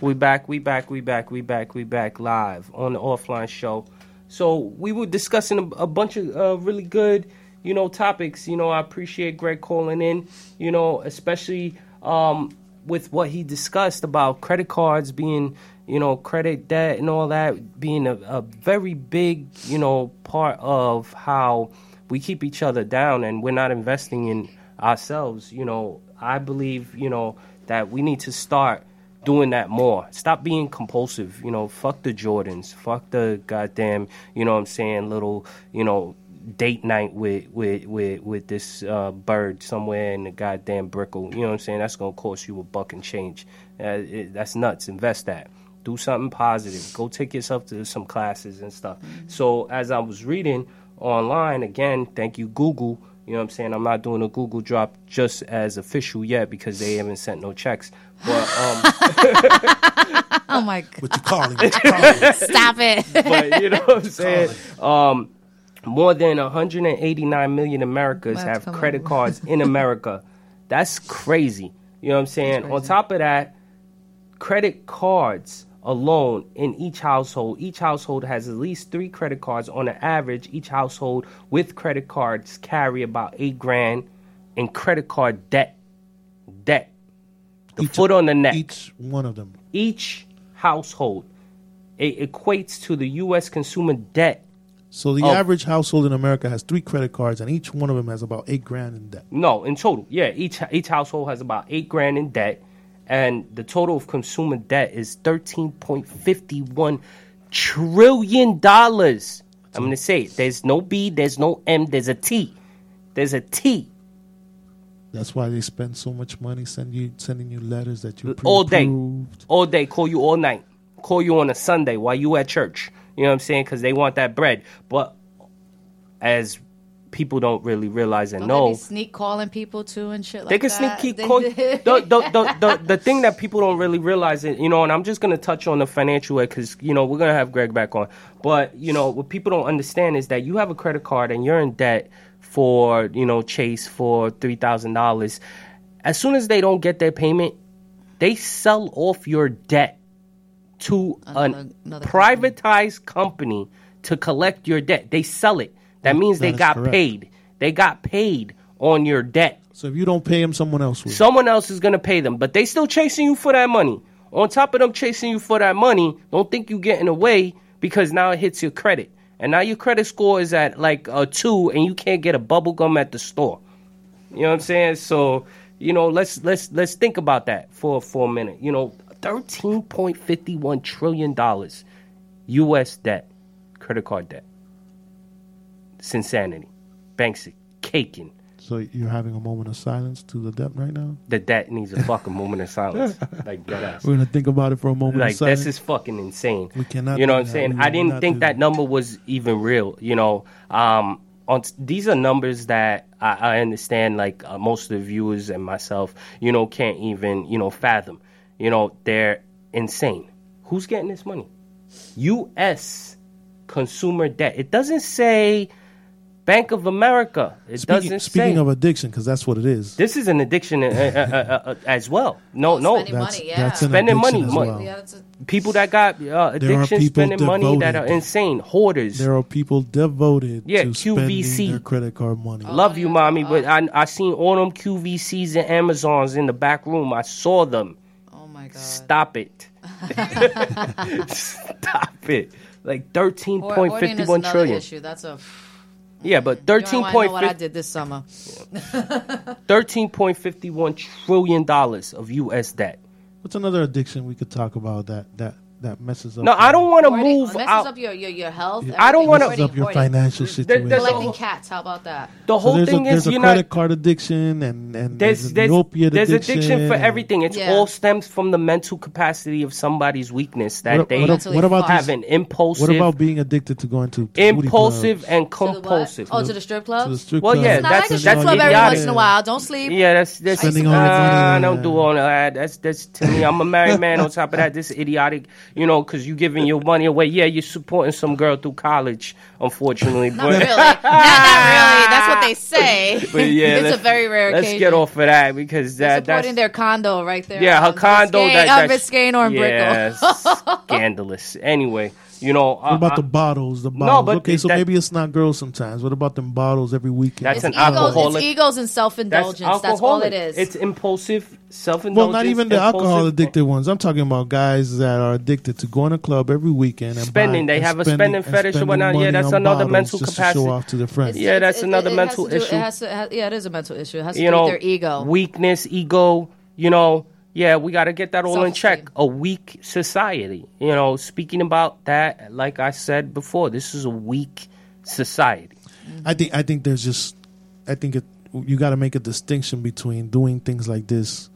We back, we back, we back, we back, we back live on the offline show. So we were discussing a, a bunch of uh, really good, you know, topics. You know, I appreciate Greg calling in, you know, especially um, with what he discussed about credit cards being, you know, credit debt and all that being a, a very big, you know, part of how we keep each other down and we're not investing in ourselves. You know, I believe, you know, that we need to start doing that more. Stop being compulsive. You know, fuck the Jordans. Fuck the goddamn, you know what I'm saying, little, you know, date night with with with, with this uh, bird somewhere in the goddamn Brickell. You know what I'm saying? That's gonna cost you a buck and change. Uh, it, that's nuts. Invest that. Do something positive. Go take yourself to some classes and stuff. So as I was reading online again, thank you Google. You know what I'm saying? I'm not doing a Google drop just as official yet because they haven't sent no checks. But um Oh my god. What you calling? What you calling? Stop it. but you know what I'm saying? Um, more than 189 million Americans Might have have credit over. cards in America. That's crazy. You know what I'm saying? On top of that, credit cards alone in each household, each household has at least three credit cards. On an average, each household with credit cards carry about eight grand in credit card debt. Debt. The foot on the neck Each one of them. each household. It equates to the U.S. consumer debt. So the Oh. average household in America has three credit cards, and each one of them has about eight grand in debt. No, in total, yeah, each each household has about eight grand in debt, and the total of consumer debt is thirteen point fifty one trillion dollars. I'm gonna say it. There's no B, there's no M, there's a T. There's a T. That's why they spend so much money send you sending you letters that you all day, all day. Call you all night. Call you on a Sunday while you at church. You know what I'm saying? Because they want that bread. But as people don't really realize and Don't know, sneak calling people too and shit like they can that? sneak call, the, the, the, the, the thing that people don't really realize it, you know, and I'm just gonna touch on the financial way because you know we're gonna have Greg back on. But you know what people don't understand is that you have a credit card and you're in debt for you know Chase for three thousand dollars. As soon as they don't get their payment, they sell off your debt to an another privatized company to collect your debt. They sell it. That means That they got correct. paid. They got paid on your debt. So if you don't pay them, someone else will. Someone else is gonna pay them, but they still chasing you for that money. On top of them chasing you for that money, don't think you getting away because now it hits your credit, and now your credit score is at like a two, and you can't get a bubble gum at the store. You know what I'm saying? So you know, let's let's let's think about that for for a minute. You know, thirteen point fifty one trillion dollars, U.S. debt, credit card debt. It's insanity. Banks are caking. So you're having a moment of silence to the debt right now. The debt needs a fucking moment of silence. Like that ass. We're gonna think about it for a moment. Like of silence. this is fucking insane. We cannot You know what I'm saying? I didn't think do that number was even real. You know, um, on these are numbers that I, I understand. Like uh, most of the viewers and myself, you know, can't even you know fathom. You know, they're insane. Who's getting this money? U.S. consumer debt. It doesn't say Bank of America. It Speaking, doesn't say speaking say. of addiction, because that's what it is. this is an addiction uh, uh, uh, uh, as well. No, no, spending That's, money, yeah. that's an Spending money, as well. Yeah, that's a, people that got uh, addiction people spending money that are insane hoarders There are people devoted Yeah, to spending QVC. their credit card money. love you mommy but I, I seen all them qvcs and amazons in the back room i saw them oh my god. stop it stop it like Hoard- hoarding is 13.51 another trillion issue. That's a. yeah but You don't know what I did this summer. 13.51 trillion dollars of us debt What's another addiction we could talk about that that that messes up? no i don't want to Hoarding move messes out up your, your, your health. I don't wanna- messes up your hoarding. financial situation. there's a Collecting whole- cats. How about that? the whole there's thing a, is you know credit not card addiction and and there's there's, there's, an opiate there's addiction. addiction for everything. It's Yeah. all stems from the mental capacity of somebody's weakness that What, they what, what about fucked. these- have an impulsive, What about being addicted to going to, to impulsive clubs, and To the compulsive. Oh, to the strip to the strip Well, clubs, yeah, I that's- like the that's strip club every once in a while. Don't sleep. Yeah, that's that's Spending uh, all money I don't do all that. That's that's to me. I'm a married man. On top of that, this idiotic. You know, because you giving your money away. Yeah, you're supporting some girl through college, unfortunately. Not but, really. Not, not really. That's what they say. but yeah, it's a very rare case. Let's occasion. get off of that because that that's supporting their condo right there. yeah, her condo Biscayne, that on that's Biscayne or yeah, Brickell. scandalous. Anyway, you know, What about the bottles? The No, bottles. but okay, so that- maybe it's not girls sometimes. What about them bottles every weekend? That's It's an egos, alcoholic. it's egos and self indulgence. That's, all it is. It's impulsive, self indulgence. well, not even the alcohol addicted ones. I'm talking about guys that are addicted to going to club every weekend and Spending. buying- They and have a spending- spending and fetish or whatnot. Yeah, that's another mental just capacity. To show off to their friends. Yeah, that's It- it- another it has mental to do- issue. It has to, it has- yeah, it is a mental issue. It has to you do know, with their ego. weakness, ego. You know, yeah, we got to get that all in check. A weak society. You know, speaking about that, like I said before, this is a weak society. Mm-hmm. I think I think there's just I think it, you got to make a distinction between doing things like this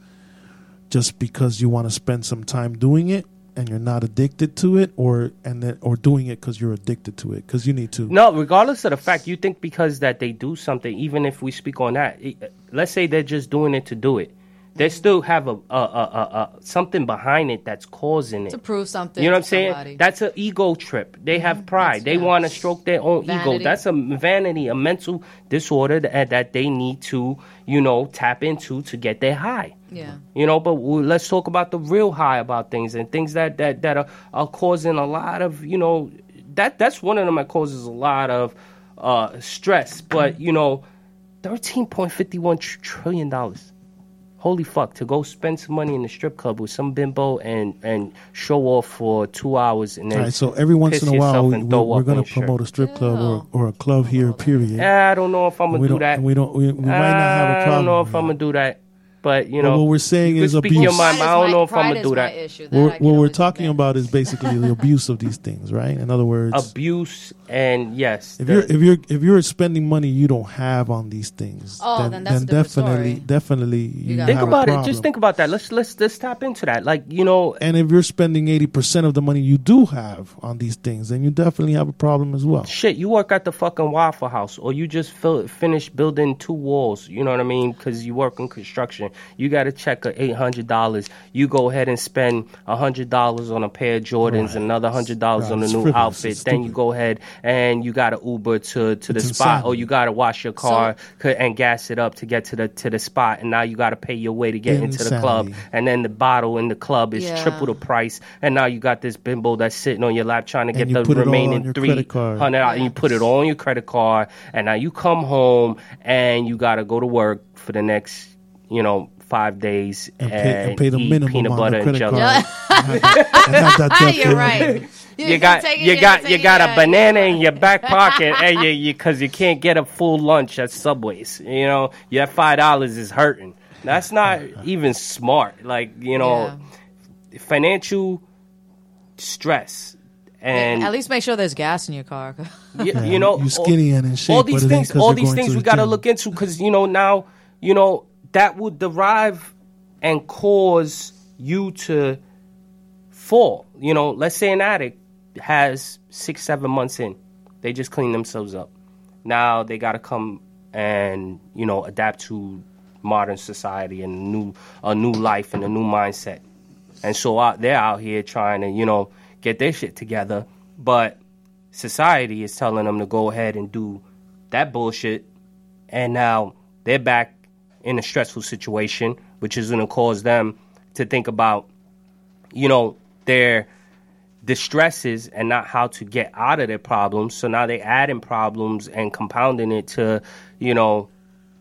just because you want to spend some time doing it and you're not addicted to it or and then or doing it because you're addicted to it because you need to No, regardless of the fact, you think because that they do something, even if we speak on that, it- let's say they're just doing it to do it, they still have a, a, a, a, something behind it that's causing it. to prove something. You know what I'm saying? That's an ego trip. They have pride. They want to stroke their own ego. That's a vanity, a mental disorder that, that they need to, you know, tap into to get their high. yeah. You know, but we, let's talk about the real high about things and things that that that are, are causing a lot of, you know, that that's one of them that causes a lot of uh, stress. But you know, thirteen point fifty one tr- trillion dollars. Holy fuck! To go spend some money in the strip club with some bimbo and and show off for two hours and then all right so every once in a while we, we're going to promote a strip club or, or a club here period I don't know if I'm gonna do that. we don't we, we might not have a problem I don't know if I'm gonna do that, but you But know what we're saying you is can speak your abuse. mind. I don't know if I'm gonna do that. issue. That What, I what we're talking admit. about is basically the abuse of these things, right? In other words, abuse and yes, if the- you're if you're if you're spending money you don't have on these things, Oh, then that's a definitely story. definitely you, gotta think have a about it. Just think about that. Let's let's let's tap into that. Like you know, and if you're spending eighty percent of the money you do have on these things, then you definitely have a problem as well. shit. You work at the fucking Waffle House, or you just fill, finish building two walls. You know what I mean? Because you work in construction. You got to check a eight hundred dollars. You go ahead and spend a hundred dollars on a pair of Jordans, Right. another hundred dollars Right, on a new frivolous, outfit. it's Then you go ahead and you got to Uber to to the It's spot, oh, or you got to wash your car c- and gas it up to get to the to the spot. And now you got to pay your way to get into the club. And then the bottle in the club is Yeah. triple the price. And now you got this bimbo that's sitting on your lap trying to And get the put it all remaining three hundred, your three credit card. hundred out, and you put it all on your credit card. And now you come home and you got to go to work for the next, you know, five days And pay, and pay the eat minimum peanut butter and jelly. card. and have that- and have that debt You're right. You got take it, you got you got a yeah. banana in your back pocket, and you you because you can't get a full lunch at Subways. You know, your five dollars is hurting. That's not even smart. Like you know, financial stress and At least make sure there's gas in your car. you, Yeah, you know you skinny and in shape, all these it ain't things 'cause all these things we got to gym. look into because you know now you know that will derive and cause you to fall you know let's say an addict has six seven months in they just clean themselves up now they got to come and you know adapt to modern society and new a new life and a new mindset and so out, they're out here trying to, you know, get their shit together. But society is telling them to go ahead and do that bullshit. And now they're back in a stressful situation, which is going to cause them to think about, you know, their distresses and not how to get out of their problems. So now they're adding problems and compounding it to, you know,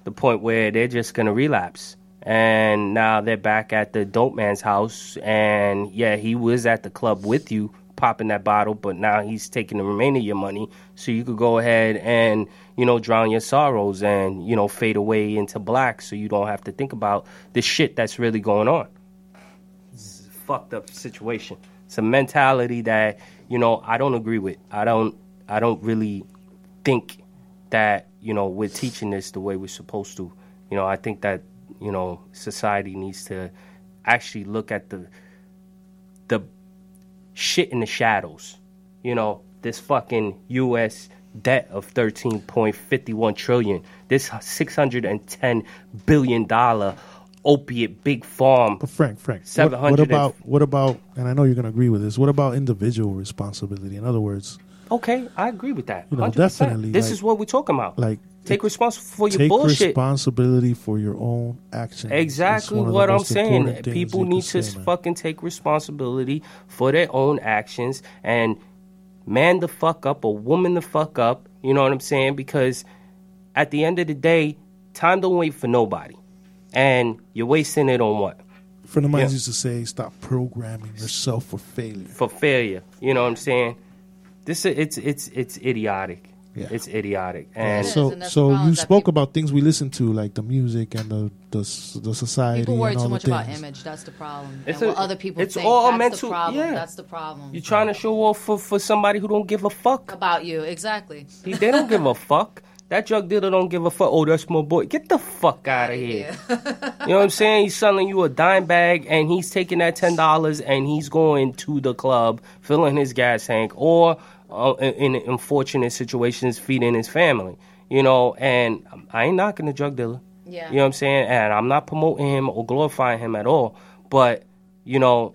the point where they're just gonna relapse. And now they're back at the dope man's house, and yeah, he was at the club with you, popping that bottle, but now he's taking the remainder of your money, so you could go ahead and you know drown your sorrows and you know fade away into black, so you don't have to think about the shit that's really going on. It's a fucked up situation. It's a mentality that you know I don't agree with. I don't. I don't really think that you know we're teaching this the way we're supposed to. You know, I think that you know society needs to actually look at the shit in the shadows. You know, this fucking U.S. debt of thirteen point fifty one trillion. This six hundred and ten billion dollar opiate big farm. But Frank, Frank, what, 700 what about what about? And I know you're going to agree with this. What about individual responsibility? In other words, Okay, I agree with that. You know, 100%. definitely, This like- is what we're talking about. like Take responsibility for your take bullshit. responsibility for your own actions. Exactly one of the what I'm saying. People need to say, fucking take responsibility for their own actions and man the fuck up or woman the fuck up. You know what I'm saying? Because at the end of the day, time don't wait for nobody. And you're wasting it on what? A friend of mine Yeah. used to say, "Stop programming yourself for failure." For failure. You know what I'm saying? This is it's it's it's idiotic. Yeah. It's idiotic. Yeah, And so, and so you is that spoke about things we listen to, like the music and the the, the society. People worry and all too the much about things. image. That's the problem. It's and what a- other people it's think. all that's mental- the problem. yeah. That's the problem. you're trying to show off for, for somebody who don't give a fuck. about you, exactly. They don't give a fuck. That drug dealer don't give a fuck. Oh, that's my boy. Get the fuck out of here. you know what I'm saying? He's selling you a dime bag and he's taking that ten dollars and he's going to the club, filling his gas tank, or uh, in, in unfortunate situations, feeding his family. You know, and I ain't knocking the drug dealer. Yeah. You know what I'm saying? And I'm not promoting him or glorifying him at all. But you know,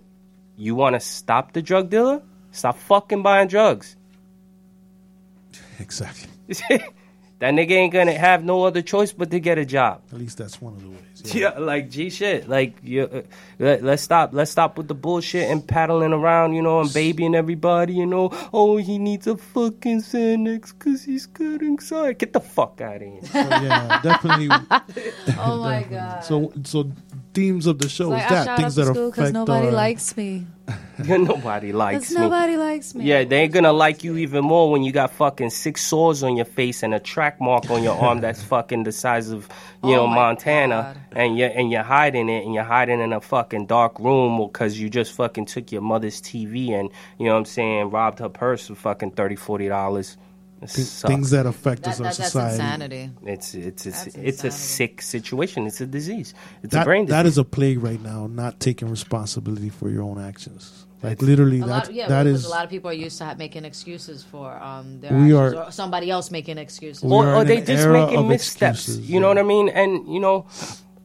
you want to stop the drug dealer? Stop fucking buying drugs. Exactly. that nigga ain't gonna have no other choice but to get a job. At least that's one of the ways. Yeah, like G shit. Like you, uh, let, let's stop. Let's stop with the bullshit and paddling around, you know, and babying everybody, you know. Oh, he needs a fucking Xanax because he's getting sorry. Get the fuck out of here. So, yeah, definitely. Oh my god. So, so themes of the show Like, is that shout things that school affect uh, nobody our- likes me. nobody likes Because me. nobody likes me. Yeah, they ain't gonna like you even more when you got fucking six sores on your face and a track mark on your arm that's fucking the size of you Oh know Montana, God. and you're and you're hiding it and you're hiding in a fucking dark room because you just fucking took your mother's TV and you know what I'm saying robbed her purse for fucking 30 40 dollars. Th- things that affect us, That, our that's society. insanity. It's it's it's, That's it's a sick situation. It's a disease. It's a brain disease. that is a plague right now. Not taking responsibility for your own actions. Like literally, A that lot, yeah, that because is. a lot of people are used to ha- making excuses for um, their We actions, are- or somebody else making excuses. Or, or they an just making missteps. excuses, You know yeah. what I mean? And you know,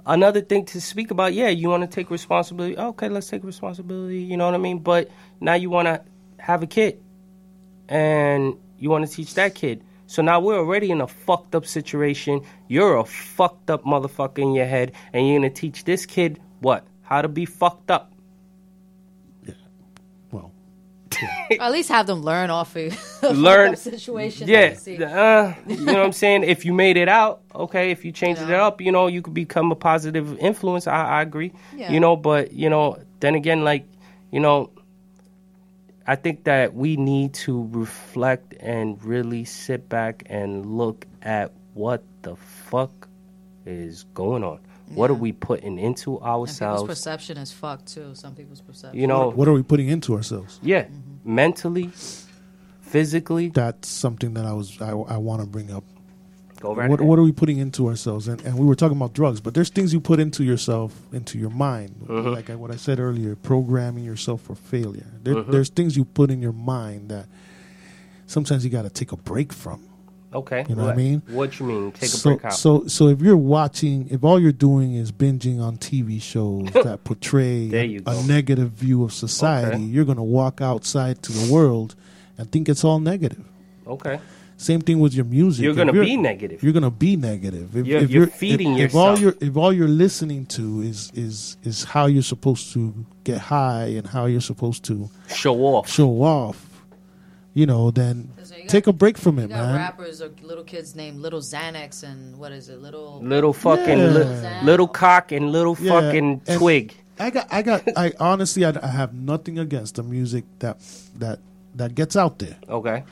another thing to speak about. Yeah, you want to take responsibility. Okay, let's take responsibility. You know what I mean? But now you want to have a kid, and you want to teach that kid. So now we're already in a fucked up situation. You're a fucked up motherfucker in your head, and you're gonna teach this kid what? How to be fucked up. Yeah. Well, Or at least have them learn off of a Learn- fucked up situation. Yeah, See. uh, you know what I'm saying. If you made it out, okay. If you changed it up, you know, you could become a positive influence. I, I agree. Yeah. You know, but you know, then again, like, you know, I think that we need to reflect and really sit back and look at what the fuck is going on. What are we putting into And people's ourselves? perception is fucked too. Some people's perception. You know, what are we putting into ourselves? yeah, Mm-hmm. mentally, physically. That's something that I was I, I want to bring up. Go right what what are we putting into ourselves? And and we were talking about drugs, but there's things you put into yourself, into your mind. Mm-hmm. Like I, what I said earlier, programming yourself for failure. There, Mm-hmm. There's things you put in your mind that sometimes you got to take a break from. Okay. You know what I mean? What you mean? Take a so, break out. So, so if you're watching, if all you're doing is binging on TV shows that portray a, negative view of society, Okay. you're going to walk outside to the world and think it's all negative. okay. Same thing with your music. You're gonna be negative. You're gonna be negative. If, You're- if you're feeding if, if all you're if all you're listening to is is is how you're supposed to get high and how you're supposed to Show off. show off, you know, then So you got- take a break from it, man. rappers or little kids named Little Xanax and what is it, Little Little fucking Yeah. li- little cock and little Yeah, fucking and- twig. I got, I got, I honestly, I, I have nothing against the music that that that gets out there, Okay.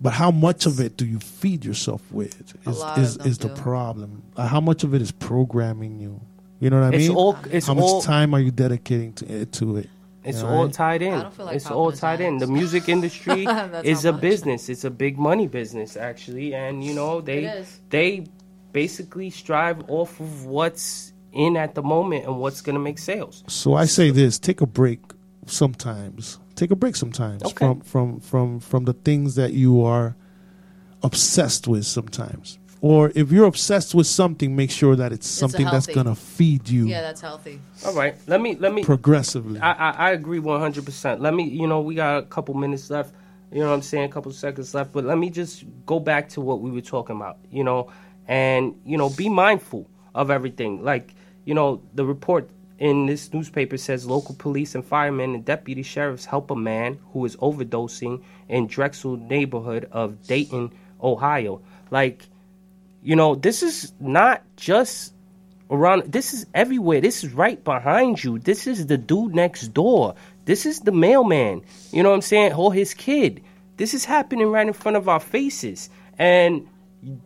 But how much of it do you feed yourself with is is, is the do. problem. Uh, how much of it is programming you? You know what I It's mean? all. It's how much all. time are you dedicating to it? To it? It's You know all what I mean? tied in. I don't feel like it's all tied in. The music industry is a much. business. It's a big money business, actually, and you know they they basically strive off of what's in at the moment and what's gonna make sales. So I say this: take a break sometimes. Take a break sometimes Okay. from from from from the things that you are obsessed with sometimes, or if you're obsessed with something, make sure that it's a something that's gonna feed you Yeah, that's healthy. All right, let me let me progressively. I, I, I agree 100%. Let me, you know, we got a couple minutes left. You know what I'm saying? A couple seconds left. But let me just go back to what we were talking about, you know, and, you know, be mindful of everything. Like, you know, the report in this newspaper says local police and firemen and deputy sheriffs help a man who is overdosing in Drexel neighborhood of Dayton, Ohio. Like, you know, this is not just around this is everywhere. This is right behind you. This is the dude next door. This is the mailman. You know what i'm saying? Or his kid. This is happening right in front of our faces. And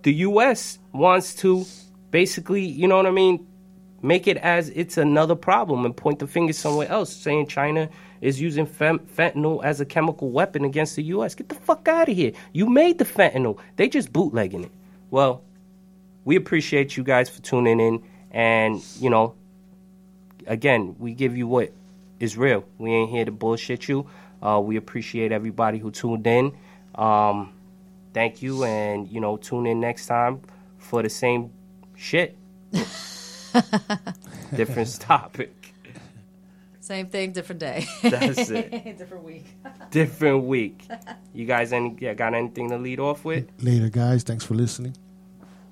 the us wants to basically you know what i mean make it as it's another problem and point the finger somewhere else saying china is using fem- fentanyl as a chemical weapon against the us get the fuck out of here. You made the fentanyl. They just bootlegging it. Well we appreciate you guys for tuning in and you know again we give you what is real. We ain't here to bullshit you. Uh, we appreciate everybody who tuned in. Um, thank you and you know tune in next time for the same shit different topic Same thing, different day. That's it. different week. different week you guys any yeah, got anything to lead off with Later, guys. Thanks for listening.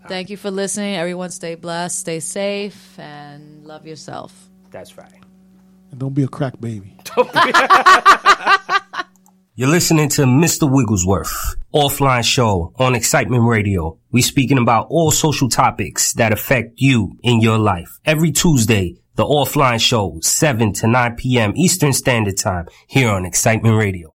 Thank you for listening. Everyone stay blessed, stay safe, and love yourself. that's right And don't be a crack baby. You're listening to Mr. Wigglesworth, offline show on Excitement Radio. We're speaking about all social topics that affect you in your life. Every Tuesday, the offline show, 7 to 9 p.m. Eastern Standard Time here on Excitement Radio.